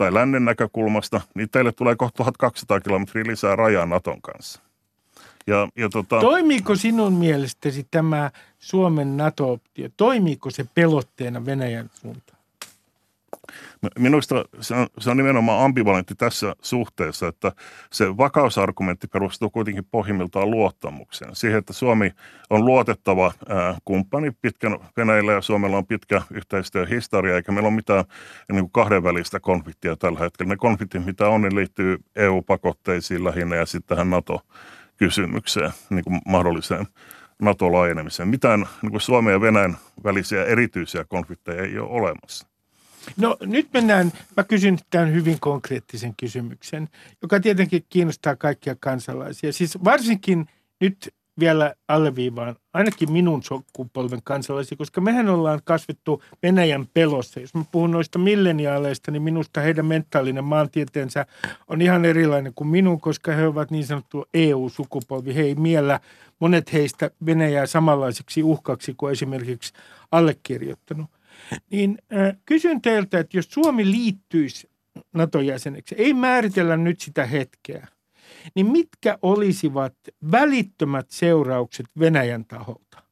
tai lännen näkökulmasta, niin teille tulee kohta 1200 kilometriä lisää rajaa Naton kanssa. Ja, ja tota... Toimiiko sinun mielestäsi tämä Suomen NATO-optio, toimiiko se pelotteena Venäjän suuntaan? Minusta se on, se on nimenomaan ambivalentti tässä suhteessa, että se vakausargumentti perustuu kuitenkin pohjimmiltaan luottamukseen. Siihen, että Suomi on luotettava ää, kumppani pitkän Venäjällä ja Suomella on pitkä yhteistyöhistoria, eikä meillä ole mitään niin kuin kahdenvälistä konfliktia tällä hetkellä. Ne konfliktit, mitä on, niin liittyy EU-pakotteisiin lähinnä ja sitten tähän NATO kysymykseen, niin kuin mahdolliseen NATO-laajenemiseen. Mitään niin kuin Suomen ja Venäjän välisiä erityisiä konflikteja ei ole olemassa. No nyt mennään, mä kysyn tämän hyvin konkreettisen kysymyksen, joka tietenkin kiinnostaa kaikkia kansalaisia. Siis varsinkin nyt vielä alleviivaan ainakin minun sukupolven kansalaisia, koska mehän ollaan kasvettu Venäjän pelossa. Jos mä puhun noista milleniaaleista, niin minusta heidän mentaalinen maantieteensä on ihan erilainen kuin minun, koska he ovat niin sanottu EU-sukupolvi. He ei miellä monet heistä Venäjää samanlaiseksi uhkaksi kuin esimerkiksi allekirjoittanut. Niin äh, kysyn teiltä, että jos Suomi liittyisi NATO-jäseneksi, ei määritellä nyt sitä hetkeä – niin mitkä olisivat välittömät seuraukset Venäjän taholta?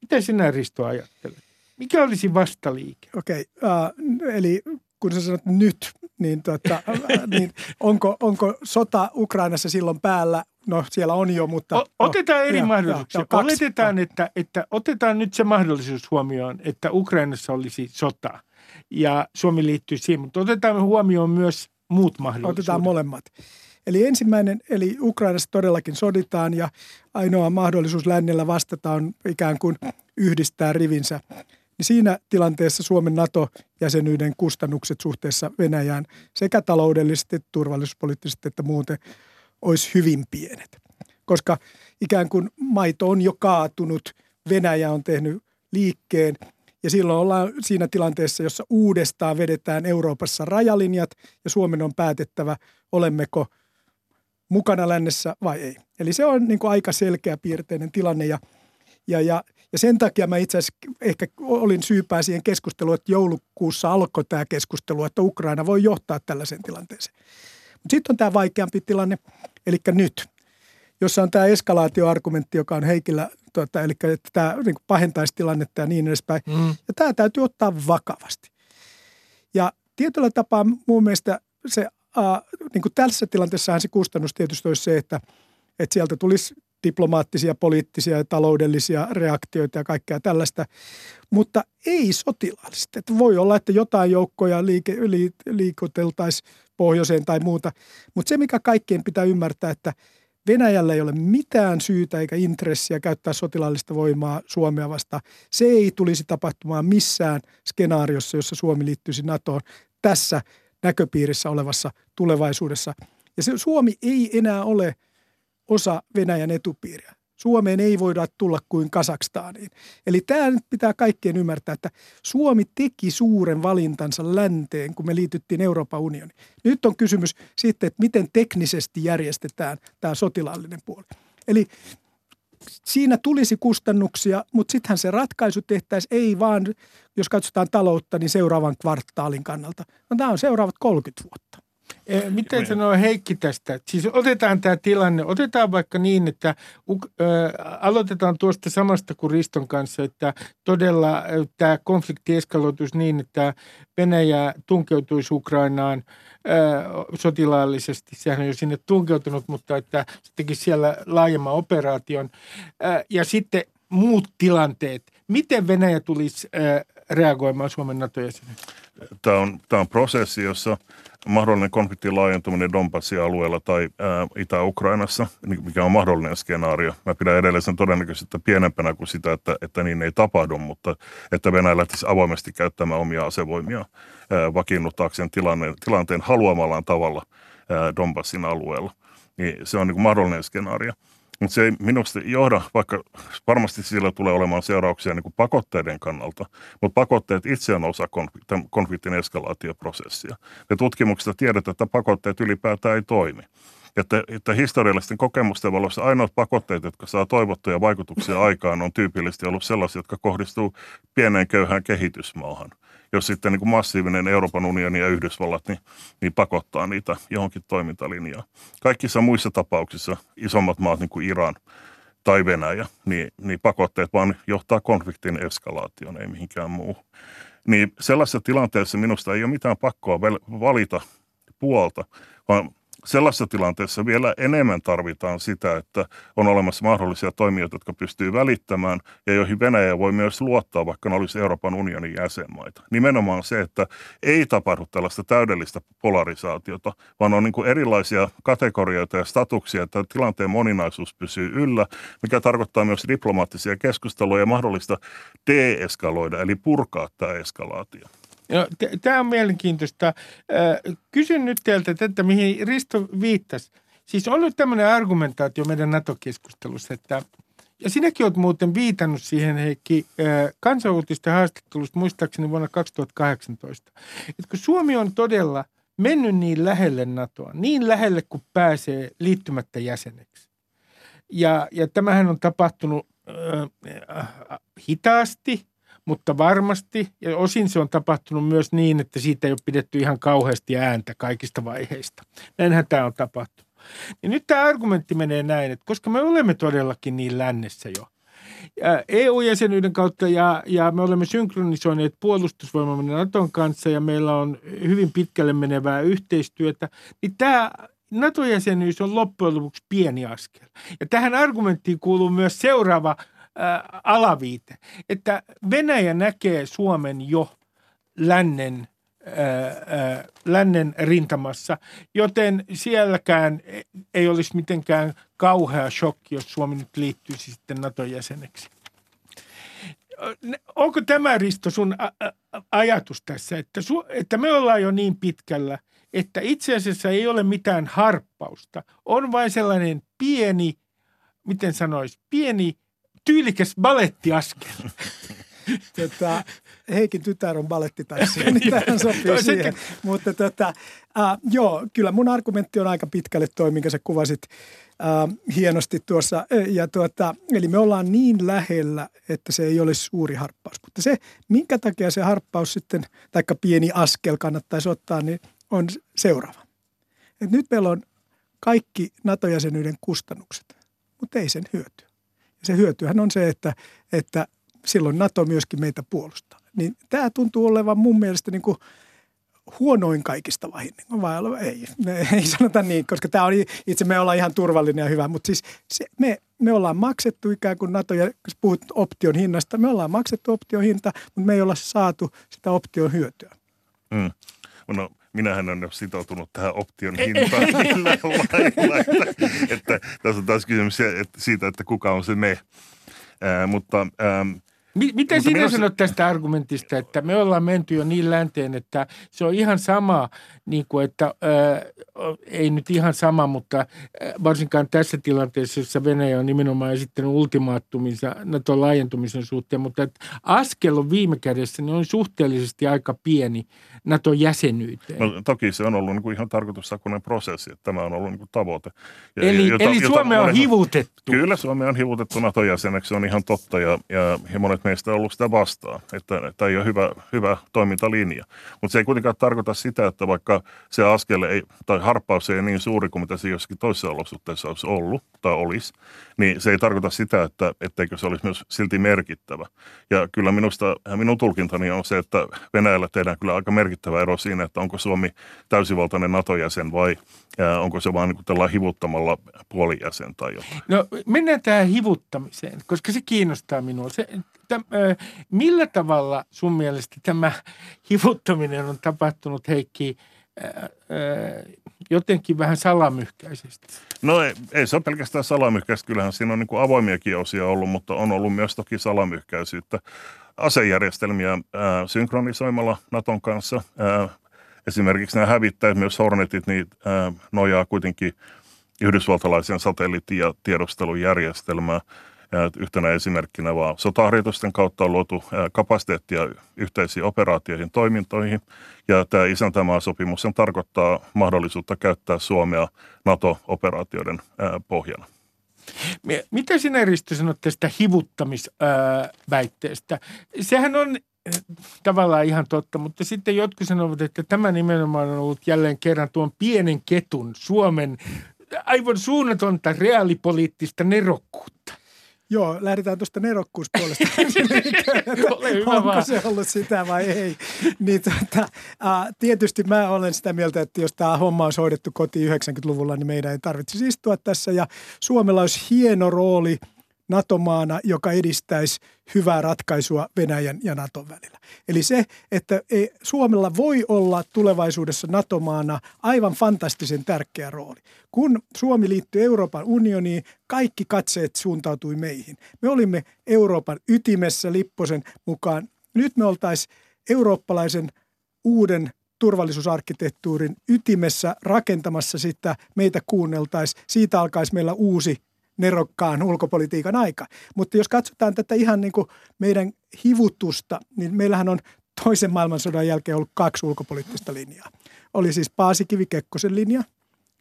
Mitä sinä Risto ajattelet? Mikä olisi vastaliike? Okei, okay, uh, eli kun sä sanot nyt, niin, tuota, [laughs] niin onko, onko sota Ukrainassa silloin päällä? No siellä on jo, mutta... O, otetaan eri ja, mahdollisuuksia. Ja, ja Oletetaan, että, että otetaan nyt se mahdollisuus huomioon, että Ukrainassa olisi sota ja Suomi liittyy siihen, mutta otetaan huomioon myös muut mahdollisuudet. Otetaan molemmat. Eli ensimmäinen, eli Ukrainassa todellakin soditaan ja ainoa mahdollisuus lännellä vastata on ikään kuin yhdistää rivinsä. Niin siinä tilanteessa Suomen NATO-jäsenyyden kustannukset suhteessa Venäjään sekä taloudellisesti, turvallisuuspoliittisesti että muuten olisi hyvin pienet. Koska ikään kuin maito on jo kaatunut, Venäjä on tehnyt liikkeen ja silloin ollaan siinä tilanteessa, jossa uudestaan vedetään Euroopassa rajalinjat ja Suomen on päätettävä, olemmeko – mukana lännessä vai ei. Eli se on niin kuin aika selkeä piirteinen tilanne ja, ja, ja, ja sen takia mä itse asiassa ehkä olin syypää siihen keskusteluun, että joulukuussa alkoi tämä keskustelu, että Ukraina voi johtaa tällaiseen tilanteeseen. Mutta sitten on tämä vaikeampi tilanne, eli nyt, jossa on tämä eskalaatioargumentti, joka on Heikillä, tuota, eli että tämä niin pahentaisi tilannetta ja niin edespäin. Mm. Ja tämä täytyy ottaa vakavasti. Ja tietyllä tapaa mun mielestä se äh, niin kuin tässä tilanteessahan se kustannus tietysti olisi se, että, että sieltä tulisi diplomaattisia, poliittisia ja taloudellisia reaktioita ja kaikkea tällaista, mutta ei sotilaallisesti. Että voi olla, että jotain joukkoja liike, li, liikuteltaisiin pohjoiseen tai muuta, mutta se mikä kaikkien pitää ymmärtää, että Venäjällä ei ole mitään syytä eikä intressiä käyttää sotilaallista voimaa Suomea vastaan. Se ei tulisi tapahtumaan missään skenaariossa, jossa Suomi liittyisi NATOon tässä näköpiirissä olevassa tulevaisuudessa. Ja se, Suomi ei enää ole osa Venäjän etupiiriä. Suomeen ei voida tulla kuin Kasakstaaniin. Eli tämä nyt pitää kaikkien ymmärtää, että Suomi teki suuren valintansa länteen, kun me liityttiin Euroopan unioniin. Nyt on kysymys sitten, että miten teknisesti järjestetään tämä sotilaallinen puoli. Eli siinä tulisi kustannuksia, mutta sittenhän se ratkaisu tehtäisiin ei vaan, jos katsotaan taloutta, niin seuraavan kvartaalin kannalta. No tämä on seuraavat 30 vuotta. Eh, miten sanoo Heikki tästä? Siis otetaan tämä tilanne, otetaan vaikka niin, että aloitetaan tuosta samasta kuin Riston kanssa, että todella tämä konflikti eskaloituisi niin, että Venäjä tunkeutuisi Ukrainaan sotilaallisesti. Sehän on jo sinne tunkeutunut, mutta että se tekisi siellä laajemman operaation. Ja sitten muut tilanteet. Miten Venäjä tulisi reagoimaan Suomen NATO-jäsenyyteen? Tämä on, tämä on prosessi, jossa mahdollinen konfliktin laajentuminen Donbassin alueella tai ää, Itä-Ukrainassa, niin mikä on mahdollinen skenaario. Mä pidän edelleen sen todennäköisesti pienempänä kuin sitä, että, että niin ei tapahdu, mutta että Venäjä lähtisi avoimesti käyttämään omia asevoimia ää, vakiinnuttaakseen tilanteen, tilanteen haluamallaan tavalla ää, Donbassin alueella. Niin se on niin mahdollinen skenaario. Mutta se ei minusta johda, vaikka varmasti sillä tulee olemaan seurauksia niin kuin pakotteiden kannalta, mutta pakotteet itse on osa konfliktin, eskalaatioprosessia. Ja tutkimuksista tiedetään, että pakotteet ylipäätään ei toimi. Että, että historiallisten kokemusten valossa ainoat pakotteet, jotka saa toivottuja vaikutuksia aikaan, on tyypillisesti ollut sellaisia, jotka kohdistuu pieneen köyhään kehitysmaahan – jos sitten niin kuin massiivinen Euroopan unioni ja Yhdysvallat niin, niin pakottaa niitä johonkin toimintalinjaan. Kaikissa muissa tapauksissa isommat maat niin kuin Iran tai Venäjä, niin, niin pakotteet vaan johtaa konfliktin eskalaatioon, ei mihinkään muuhun. Niin sellaisessa tilanteessa minusta ei ole mitään pakkoa valita puolta, vaan sellaisessa tilanteessa vielä enemmän tarvitaan sitä, että on olemassa mahdollisia toimijoita, jotka pystyy välittämään ja joihin Venäjä voi myös luottaa, vaikka ne olisi Euroopan unionin jäsenmaita. Nimenomaan se, että ei tapahdu tällaista täydellistä polarisaatiota, vaan on niin erilaisia kategorioita ja statuksia, että tilanteen moninaisuus pysyy yllä, mikä tarkoittaa myös diplomaattisia keskusteluja ja mahdollista deeskaloida, eli purkaa tämä eskalaatio. No, Tämä on mielenkiintoista. Kysyn nyt teiltä tätä, mihin Risto viittasi. Siis on nyt tämmöinen argumentaatio meidän NATO-keskustelussa, että ja sinäkin olet muuten viitannut siihen, Heikki, kansanuutisten haastattelusta muistaakseni vuonna 2018. Että kun Suomi on todella mennyt niin lähelle NATOa, niin lähelle kuin pääsee liittymättä jäseneksi. Ja, ja tämähän on tapahtunut äh, hitaasti, mutta varmasti, ja osin se on tapahtunut myös niin, että siitä ei ole pidetty ihan kauheasti ääntä kaikista vaiheista. Näinhän tämä on tapahtunut. Ja nyt tämä argumentti menee näin, että koska me olemme todellakin niin lännessä jo, EU-jäsenyyden kautta ja, ja me olemme synkronisoineet puolustusvoimamme Naton kanssa ja meillä on hyvin pitkälle menevää yhteistyötä, niin tämä NATO-jäsenyys on loppujen lopuksi pieni askel. Ja tähän argumenttiin kuuluu myös seuraava – alaviite, että Venäjä näkee Suomen jo lännen, äh, lännen rintamassa, joten sielläkään ei olisi mitenkään kauhea shokki, jos Suomi nyt liittyisi sitten NATO-jäseneksi. Onko tämä, Risto, sun ajatus tässä, että, su, että me ollaan jo niin pitkällä, että itse asiassa ei ole mitään harppausta. On vain sellainen pieni, miten sanoisi, pieni tyylikäs balettiaskel. [laughs] tota, Heikin tytär on balettitanssija, [laughs] niin tähän sopii siihen. Mutta tota, äh, joo, kyllä mun argumentti on aika pitkälle toi, minkä sä kuvasit äh, hienosti tuossa. Ja tuota, eli me ollaan niin lähellä, että se ei olisi suuri harppaus. Mutta se, minkä takia se harppaus sitten, taikka pieni askel kannattaisi ottaa, niin on seuraava. Et nyt meillä on kaikki NATO-jäsenyyden kustannukset, mutta ei sen hyöty se hyötyhän on se, että, että silloin NATO myöskin meitä puolustaa. Niin tämä tuntuu olevan mun mielestä niin kuin huonoin kaikista vahingon, vai ei, ei sanota niin, koska tämä on itse me ollaan ihan turvallinen ja hyvä, mutta siis se, me, me ollaan maksettu ikään kuin NATO, ja jos puhut option hinnasta, me ollaan maksettu option hinta, mutta me ei olla saatu sitä option hyötyä. Mm. No minähän olen sitoutunut tähän option hintaan. [laughs] Lailla, että, että tässä on taas kysymys siitä, että kuka on se me. Ää, mutta ähm, Miten sinä minusta... sanot tästä argumentista, että me ollaan menty jo niin länteen, että se on ihan sama, niin kuin että ää, ei nyt ihan sama, mutta ää, varsinkaan tässä tilanteessa, jossa Venäjä on nimenomaan esittänyt ultimaattuminsa nato laajentumisen suhteen, mutta että askel on viime kädessä, niin on suhteellisesti aika pieni NATO-jäsenyyteen. No, toki se on ollut niin kuin ihan tarkoitussakuinen prosessi, että tämä on ollut niin kuin tavoite. Ja, eli jota, eli Suomea on hivutettu. Kyllä, Suomea on hivutettu NATO-jäseneksi, se on ihan totta ja, ja, ja monet meistä ollut sitä vastaan, että tämä ei ole hyvä, hyvä toimintalinja. Mutta se ei kuitenkaan tarkoita sitä, että vaikka se askel ei, tai harppaus ei niin suuri kuin mitä se jossakin toisessa olosuhteessa olisi ollut tai olisi, niin se ei tarkoita sitä, että etteikö se olisi myös silti merkittävä. Ja kyllä minusta, minun tulkintani on se, että Venäjällä tehdään kyllä aika merkittävä ero siinä, että onko Suomi täysivaltainen NATO-jäsen vai onko se vaan niin hivuttamalla puolijäsen tai jotain. No mennään tähän hivuttamiseen, koska se kiinnostaa minua. Se, täm, millä tavalla sun mielestä tämä hivuttaminen on tapahtunut, Heikki, jotenkin vähän salamyhkäisesti? No ei, ei se ole pelkästään salamyhkäistä. Kyllähän siinä on niin kuin avoimiakin osia ollut, mutta on ollut myös toki salamyhkäisyyttä. Asejärjestelmiä ää, synkronisoimalla Naton kanssa. Ää, esimerkiksi nämä hävittäjät, myös Hornetit, niin ää, nojaa kuitenkin yhdysvaltalaisen satelliitti- ja tiedustelujärjestelmää. Yhtenä esimerkkinä vaan sotaharjoitusten kautta on luotu kapasiteettia yhteisiin operaatioihin toimintoihin. Ja tämä isäntämaa-sopimus tarkoittaa mahdollisuutta käyttää Suomea NATO-operaatioiden pohjana. Mitä sinä Risto sanot tästä hivuttamisväitteestä? Sehän on tavallaan ihan totta, mutta sitten jotkut sanovat, että tämä nimenomaan on ollut jälleen kerran tuon pienen ketun Suomen aivan suunnatonta reaalipoliittista nerokkuutta. Joo, lähdetään tuosta nerokkuuspuolesta. [laughs] Onko vaan. se ollut sitä vai ei? Niin, tuota, uh, tietysti mä olen sitä mieltä, että jos tämä homma olisi hoidettu kotiin 90-luvulla, niin meidän ei tarvitsisi istua tässä. Ja Suomella olisi hieno rooli – NATO-maana, joka edistäisi hyvää ratkaisua Venäjän ja Naton välillä. Eli se, että Suomella voi olla tulevaisuudessa NATO-maana aivan fantastisen tärkeä rooli. Kun Suomi liittyi Euroopan unioniin, kaikki katseet suuntautui meihin. Me olimme Euroopan ytimessä Lipposen mukaan. Nyt me oltaisiin eurooppalaisen uuden turvallisuusarkkitehtuurin ytimessä rakentamassa sitä, meitä kuunneltaisiin. Siitä alkaisi meillä uusi nerokkaan ulkopolitiikan aika. Mutta jos katsotaan tätä ihan niin kuin meidän hivutusta, niin meillähän on toisen maailmansodan jälkeen ollut kaksi ulkopoliittista linjaa. Oli siis Paasikivi-Kekkosen linja –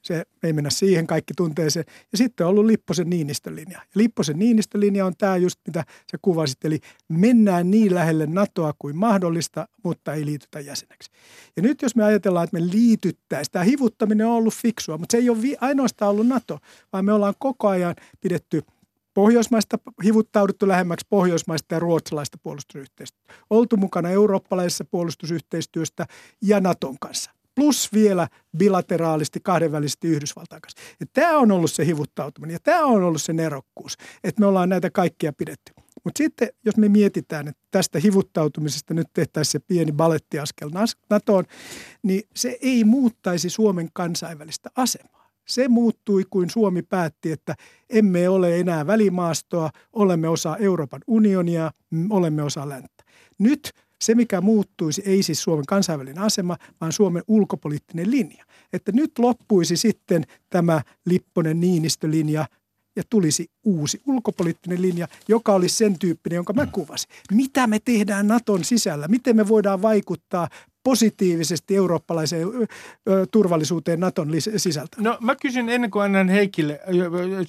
se ei mennä siihen, kaikki tuntee sen. Ja sitten on ollut Lipposen Niinistön linja. Ja Lipposen Niinistön linja on tämä just, mitä sä kuvasit, eli mennään niin lähelle NATOa kuin mahdollista, mutta ei liitytä jäseneksi. Ja nyt jos me ajatellaan, että me liityttäisiin, tämä hivuttaminen on ollut fiksua, mutta se ei ole ainoastaan ollut NATO, vaan me ollaan koko ajan pidetty Pohjoismaista hivuttauduttu lähemmäksi pohjoismaista ja ruotsalaista puolustusyhteistyötä. Oltu mukana eurooppalaisessa puolustusyhteistyöstä ja Naton kanssa plus vielä bilateraalisti kahdenvälisesti Yhdysvaltain kanssa. Ja tämä on ollut se hivuttautuminen ja tämä on ollut se nerokkuus, että me ollaan näitä kaikkia pidetty. Mutta sitten jos me mietitään, että tästä hivuttautumisesta nyt tehtäisiin se pieni balettiaskel NATOon, niin se ei muuttaisi Suomen kansainvälistä asemaa. Se muuttui, kuin Suomi päätti, että emme ole enää välimaastoa, olemme osa Euroopan unionia, olemme osa länttä. Nyt se, mikä muuttuisi, ei siis Suomen kansainvälinen asema, vaan Suomen ulkopoliittinen linja. Että nyt loppuisi sitten tämä Lipponen Niinistölinja ja tulisi uusi ulkopoliittinen linja, joka olisi sen tyyppinen, jonka mä kuvasin. Mitä me tehdään Naton sisällä? Miten me voidaan vaikuttaa positiivisesti eurooppalaiseen turvallisuuteen Naton sisältä? No mä kysyn ennen kuin annan Heikille,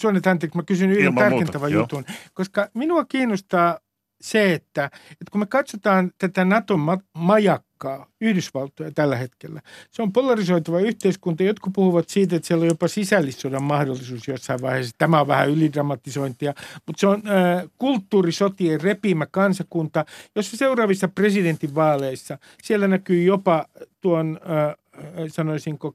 Suonet mä kysyn yhden tarkentavan jutun, koska minua kiinnostaa se, että, että kun me katsotaan tätä Naton majakkaa, Yhdysvaltoja tällä hetkellä, se on polarisoituva yhteiskunta. Jotkut puhuvat siitä, että siellä on jopa sisällissodan mahdollisuus jossain vaiheessa. Tämä on vähän ylidramatisointia, mutta se on äh, kulttuurisotien repimä kansakunta, jossa seuraavissa presidentinvaaleissa siellä näkyy jopa tuon, äh, sanoisinko,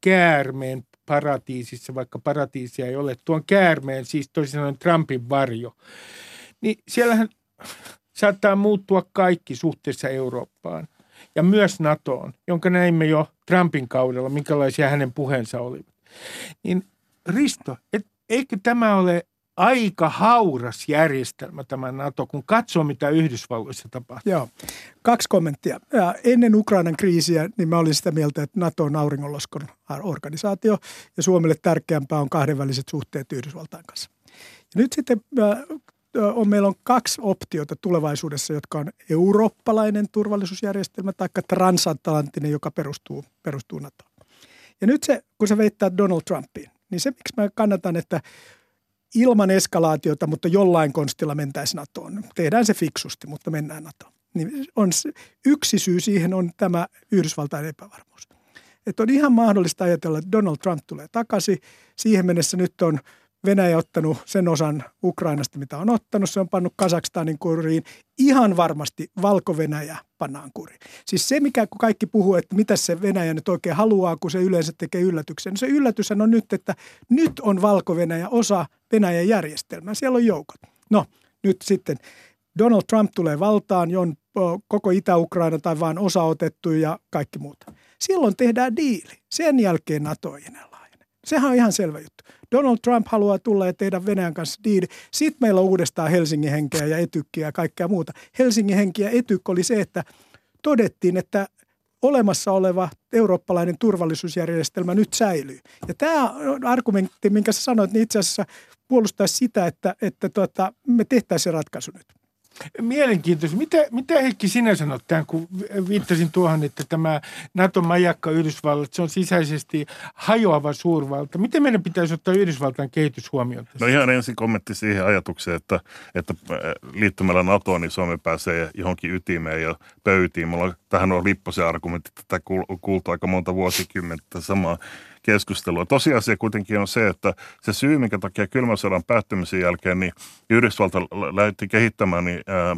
käärmeen paratiisissa, vaikka paratiisia ei ole, tuon käärmeen, siis toisin sanoen Trumpin varjo. Niin siellähän saattaa muuttua kaikki suhteessa Eurooppaan ja myös NATOon, jonka näimme jo Trumpin kaudella, minkälaisia hänen puheensa olivat. Niin Risto, et, eikö tämä ole aika hauras järjestelmä tämä NATO, kun katsoo mitä Yhdysvalloissa tapahtuu? Joo, kaksi kommenttia. Ennen Ukrainan kriisiä niin mä olin sitä mieltä, että NATO on auringonlaskun organisaatio ja Suomelle tärkeämpää on kahdenväliset suhteet Yhdysvaltain kanssa. Ja nyt sitten on, meillä on kaksi optiota tulevaisuudessa, jotka on eurooppalainen turvallisuusjärjestelmä tai transatlanttinen, joka perustuu, perustuu NATOon. Ja nyt se, kun se veittää Donald Trumpiin, niin se, miksi mä kannatan, että ilman eskalaatiota, mutta jollain konstilla mentäisiin NATOon. Tehdään se fiksusti, mutta mennään NATOon. Niin on se, yksi syy siihen on tämä Yhdysvaltain epävarmuus. Että on ihan mahdollista ajatella, että Donald Trump tulee takaisin. Siihen mennessä nyt on – Venäjä ottanut sen osan Ukrainasta, mitä on ottanut. Se on pannut Kazakstanin kuriin. Ihan varmasti Valko-Venäjä pannaan kuriin. Siis se, mikä kun kaikki puhuu, että mitä se Venäjä nyt oikein haluaa, kun se yleensä tekee yllätyksen. No se yllätys on nyt, että nyt on Valko-Venäjä osa Venäjän järjestelmää. Siellä on joukot. No, nyt sitten Donald Trump tulee valtaan, on koko Itä-Ukraina tai vain osa otettu ja kaikki muuta. Silloin tehdään diili. Sen jälkeen NATO ei Sehän on ihan selvä juttu. Donald Trump haluaa tulla ja tehdä Venäjän kanssa diili. Sitten meillä on uudestaan Helsingin henkeä ja etykkiä ja kaikkea muuta. Helsingin henki ja oli se, että todettiin, että olemassa oleva eurooppalainen turvallisuusjärjestelmä nyt säilyy. Ja tämä argumentti, minkä sä sanoit, niin itse asiassa puolustaisi sitä, että, että tuota, me tehtäisiin ratkaisu nyt. Mielenkiintoista. Mitä, mitä Heikki sinä sanot tämän, kun viittasin tuohon, että tämä NATO-majakka Yhdysvallat, se on sisäisesti hajoava suurvalta. Miten meidän pitäisi ottaa Yhdysvaltain kehitys huomioon tässä? No ihan ensin kommentti siihen ajatukseen, että, että äh, liittymällä NATOon, niin Suomi pääsee johonkin ytimeen ja pöytiin. Mulla tähän on Lipposen argumentti, tätä kuultu aika monta vuosikymmentä samaa keskustelua. Tosiasia kuitenkin on se, että se syy, minkä takia kylmän sodan päättymisen jälkeen niin Yhdysvalta lähti kehittämään niin, ää,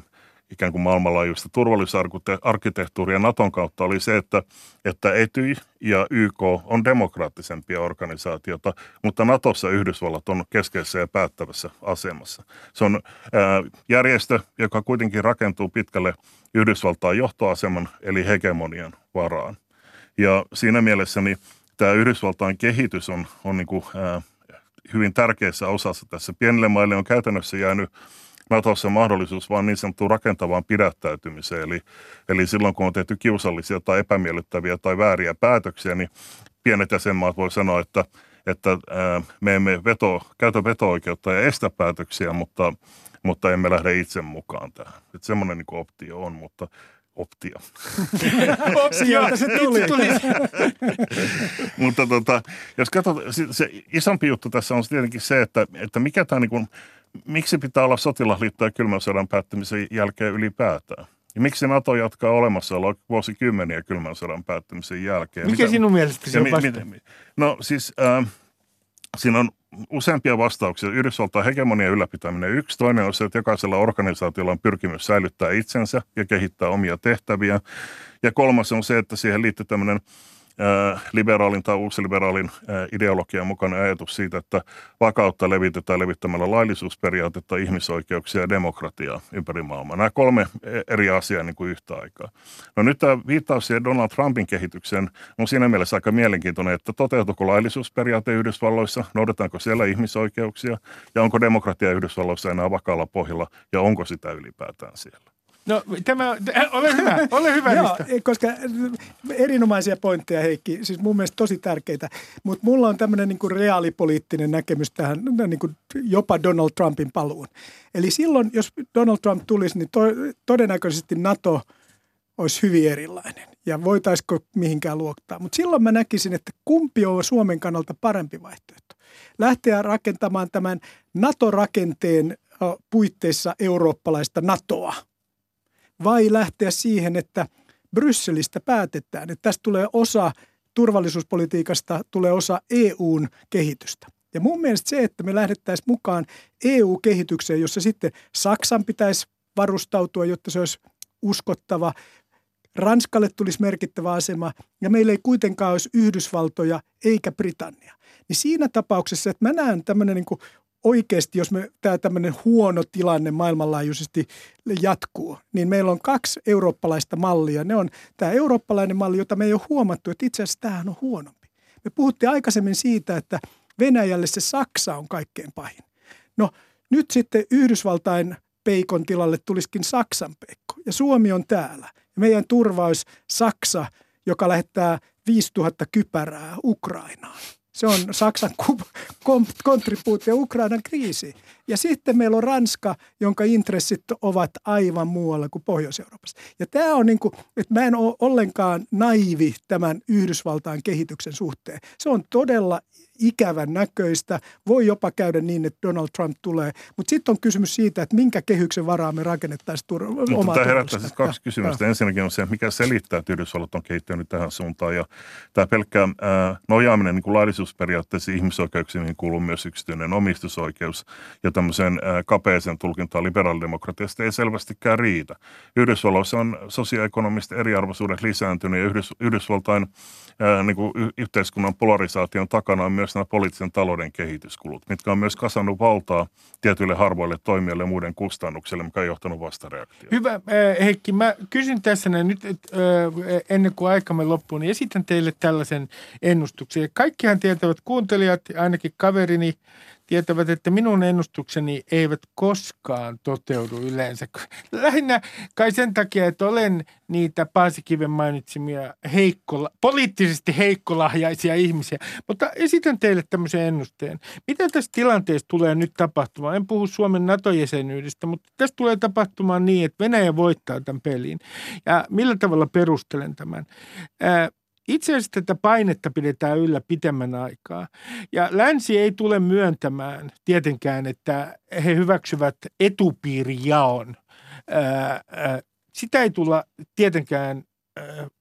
ikään kuin maailmanlaajuista turvallisuusarkkitehtuuria Naton kautta oli se, että, että Etyj ja YK on demokraattisempia organisaatiota, mutta Natossa Yhdysvallat on keskeisessä ja päättävässä asemassa. Se on ää, järjestö, joka kuitenkin rakentuu pitkälle Yhdysvaltain johtoaseman eli hegemonian varaan. Ja siinä mielessä niin tämä Yhdysvaltain kehitys on, on niin kuin, ää, hyvin tärkeässä osassa tässä. Pienille maille on käytännössä jäänyt Natossa mahdollisuus vain niin sanottuun rakentavaan pidättäytymiseen. Eli, eli silloin kun on tehty kiusallisia tai epämiellyttäviä tai vääriä päätöksiä, niin pienet jäsenmaat voi sanoa, että, että ää, me emme veto, käytä veto-oikeutta ja estä päätöksiä, mutta, mutta emme lähde itse mukaan tähän. Että semmoinen niin optio on, mutta optio. [laughs] Sieltä se tuli. [laughs] Mutta tota, jos katsot, se isompi juttu tässä on tietenkin se, että, että mikä tämä niin kuin, miksi pitää olla sotilasliitto ja kylmän sodan päättymisen jälkeen ylipäätään? Ja miksi NATO jatkaa olemassaoloa vuosikymmeniä kylmän sodan päättymisen jälkeen? Mikä Mitä, sinun mielestäsi on mi, mi, No siis äh, siinä on useampia vastauksia. Yhdysvaltain hegemonian ylläpitäminen yksi. Toinen on se, että jokaisella organisaatiolla on pyrkimys säilyttää itsensä ja kehittää omia tehtäviä. Ja kolmas on se, että siihen liittyy tämmöinen liberaalin tai uusliberaalin ideologian mukainen ajatus siitä, että vakautta levitetään levittämällä laillisuusperiaatetta, ihmisoikeuksia ja demokratiaa ympäri maailmaa. Nämä kolme e, eri asiaa niin kuin yhtä aikaa. No nyt tämä viittaus siihen Donald Trumpin kehitykseen on siinä mielessä aika mielenkiintoinen, että toteutuuko laillisuusperiaate Yhdysvalloissa, noudataanko siellä ihmisoikeuksia ja onko demokratia Yhdysvalloissa enää vakaalla pohjalla ja onko sitä ylipäätään siellä. No tämä, ole hyvä, ole hyvä Joo, koska erinomaisia pointteja Heikki, siis mun mielestä tosi tärkeitä, mutta mulla on tämmöinen niin reaalipoliittinen näkemys tähän niin kuin jopa Donald Trumpin paluun. Eli silloin, jos Donald Trump tulisi, niin to, todennäköisesti NATO olisi hyvin erilainen ja voitaisiko mihinkään luoktaa. Mutta silloin mä näkisin, että kumpi on Suomen kannalta parempi vaihtoehto. Lähteä rakentamaan tämän NATO-rakenteen puitteissa eurooppalaista NATOa – vai lähteä siihen, että Brysselistä päätetään, että tästä tulee osa turvallisuuspolitiikasta, tulee osa EUn kehitystä. Ja mun mielestä se, että me lähdettäisiin mukaan EU-kehitykseen, jossa sitten Saksan pitäisi varustautua, jotta se olisi uskottava, Ranskalle tulisi merkittävä asema ja meillä ei kuitenkaan olisi Yhdysvaltoja eikä Britannia. Niin siinä tapauksessa, että mä näen tämmöinen niin oikeasti, jos me tämä tämmöinen huono tilanne maailmanlaajuisesti jatkuu, niin meillä on kaksi eurooppalaista mallia. Ne on tämä eurooppalainen malli, jota me ei ole huomattu, että itse asiassa tämähän on huonompi. Me puhuttiin aikaisemmin siitä, että Venäjälle se Saksa on kaikkein pahin. No nyt sitten Yhdysvaltain peikon tilalle tulisikin Saksan peikko ja Suomi on täällä. Ja meidän turvaus Saksa, joka lähettää 5000 kypärää Ukrainaan. Se on Saksan kontribuutio Ukrainan kriisiin. Ja sitten meillä on Ranska, jonka intressit ovat aivan muualla kuin Pohjois-Euroopassa. Ja tämä on niin kuin, että mä en ole ollenkaan naivi tämän Yhdysvaltain kehityksen suhteen. Se on todella ikävän näköistä. Voi jopa käydä niin, että Donald Trump tulee. Mutta sitten on kysymys siitä, että minkä kehyksen varaa me rakennettaisiin tur- omaa Tämä herättää siis kaksi kysymystä. Ja. Ensinnäkin on se, mikä selittää, että Yhdysvallat on kehittynyt tähän suuntaan. Ja tämä pelkkä äh, nojaaminen niin kuin laillisuusperiaatteessa ihmisoikeuksiin niin kuuluu myös yksityinen omistusoikeus. Ja tämmöiseen äh, kapeeseen tulkintaan liberaalidemokratiasta ei selvästikään riitä. Yhdysvalloissa on sosioekonomista eriarvoisuudet lisääntynyt ja Yhdys, Yhdysvaltain niin kuin yhteiskunnan polarisaation takana on myös nämä poliittisen talouden kehityskulut, mitkä on myös kasannut valtaa tietyille harvoille toimijoille ja muiden kustannuksille, mikä on johtanut vastareaktioon. Hyvä. Heikki, mä kysyn tässä nyt, että ennen kuin aikamme loppuu, niin esitän teille tällaisen ennustuksen. Kaikkihan tietävät kuuntelijat, ainakin kaverini tietävät, että minun ennustukseni eivät koskaan toteudu yleensä. [laughs] Lähinnä kai sen takia, että olen niitä Paasikiven mainitsimia heikkola, poliittisesti heikkolahjaisia ihmisiä. Mutta esitän teille tämmöisen ennusteen. Mitä tässä tilanteessa tulee nyt tapahtumaan? En puhu Suomen NATO-jäsenyydestä, mutta tässä tulee tapahtumaan niin, että Venäjä voittaa tämän pelin. Ja millä tavalla perustelen tämän? Ää, itse asiassa tätä painetta pidetään yllä pitemmän aikaa. Ja länsi ei tule myöntämään tietenkään, että he hyväksyvät etupiirijaon. Sitä ei tulla tietenkään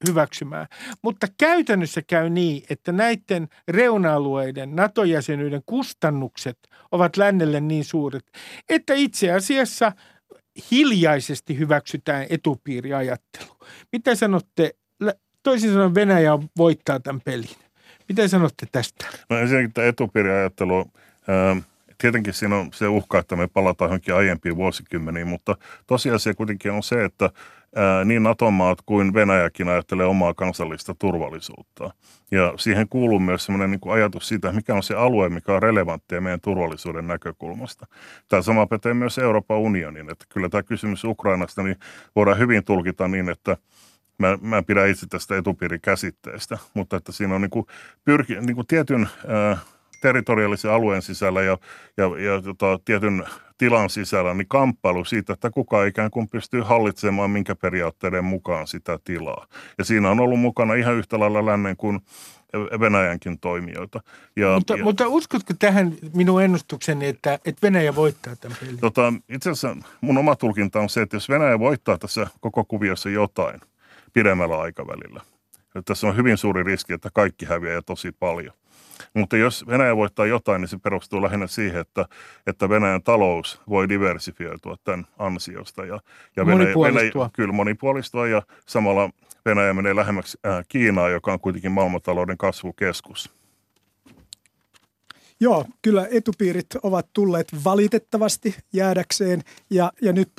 hyväksymään. Mutta käytännössä käy niin, että näiden reuna-alueiden NATO-jäsenyyden kustannukset ovat lännelle niin suuret, että itse asiassa hiljaisesti hyväksytään etupiiriajattelu. Mitä sanotte toisin sanoen Venäjä voittaa tämän pelin. Mitä sanotte tästä? No ensinnäkin tämä etupiiriajattelu, ää, tietenkin siinä on se uhka, että me palataan johonkin aiempiin vuosikymmeniin, mutta tosiasia kuitenkin on se, että ää, niin NATO-maat kuin Venäjäkin ajattelee omaa kansallista turvallisuutta. Ja siihen kuuluu myös sellainen niin ajatus siitä, mikä on se alue, mikä on relevanttia meidän turvallisuuden näkökulmasta. Tämä sama pätee myös Euroopan unionin, että kyllä tämä kysymys Ukrainasta niin voidaan hyvin tulkita niin, että – mä, mä pidän itse tästä etupiirikäsitteestä, mutta että siinä on niin kuin pyrki, niin kuin tietyn ää, territoriaalisen alueen sisällä ja, ja, ja tota, tietyn tilan sisällä niin kamppailu siitä, että kuka ikään kuin pystyy hallitsemaan minkä periaatteiden mukaan sitä tilaa. Ja siinä on ollut mukana ihan yhtä lailla lännen kuin Venäjänkin toimijoita. Ja, mutta, ja, mutta uskotko tähän minun ennustukseni, että, että Venäjä voittaa tämän pelin? Tota, itse asiassa mun oma tulkinta on se, että jos Venäjä voittaa tässä koko kuviossa jotain – pidemmällä aikavälillä. Ja tässä on hyvin suuri riski, että kaikki häviää ja tosi paljon. Mutta jos Venäjä voittaa jotain, niin se perustuu lähinnä siihen, että, että Venäjän talous voi diversifioitua tämän ansiosta. Ja, ja Venäjä, Venäjä, kyllä monipuolistua ja samalla Venäjä menee lähemmäksi äh, Kiinaa, joka on kuitenkin maailmantalouden kasvukeskus. Joo, kyllä etupiirit ovat tulleet valitettavasti jäädäkseen ja, ja nyt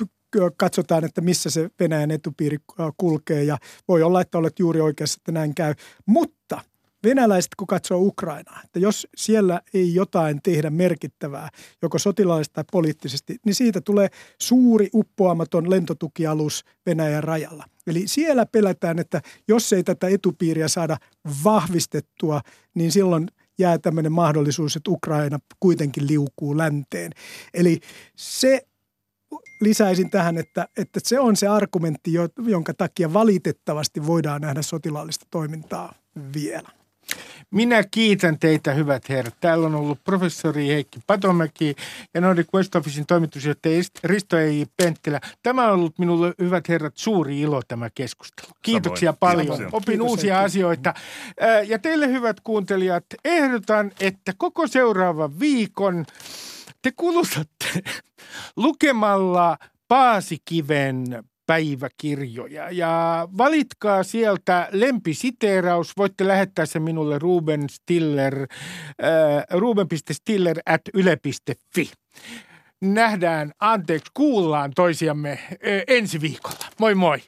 katsotaan, että missä se Venäjän etupiiri kulkee ja voi olla, että olet juuri oikeassa, että näin käy. Mutta venäläiset, kun katsoo Ukrainaa, että jos siellä ei jotain tehdä merkittävää, joko sotilaallisesti tai poliittisesti, niin siitä tulee suuri uppoamaton lentotukialus Venäjän rajalla. Eli siellä pelätään, että jos ei tätä etupiiriä saada vahvistettua, niin silloin jää tämmöinen mahdollisuus, että Ukraina kuitenkin liukuu länteen. Eli se lisäisin tähän, että, että se on se argumentti, jonka takia valitettavasti voidaan nähdä sotilaallista toimintaa vielä. Minä kiitän teitä, hyvät herrat. Täällä on ollut professori Heikki Patomäki ja Nordic West Officein toimitusjohtaja Risto E. Penttilä. Tämä on ollut minulle, hyvät herrat, suuri ilo tämä keskustelu. Kiitoksia Samoin. paljon. Kiitoksia. Opin Kiitos, uusia Heikki. asioita. Ja teille, hyvät kuuntelijat, ehdotan, että koko seuraavan viikon te kulutatte [laughs] lukemalla Paasikiven päiväkirjoja ja valitkaa sieltä lempisiteeraus. Voitte lähettää se minulle Ruben Stiller, äh, ruben.stiller at yle.fi. Nähdään, anteeksi, kuullaan toisiamme äh, ensi viikolla. Moi moi!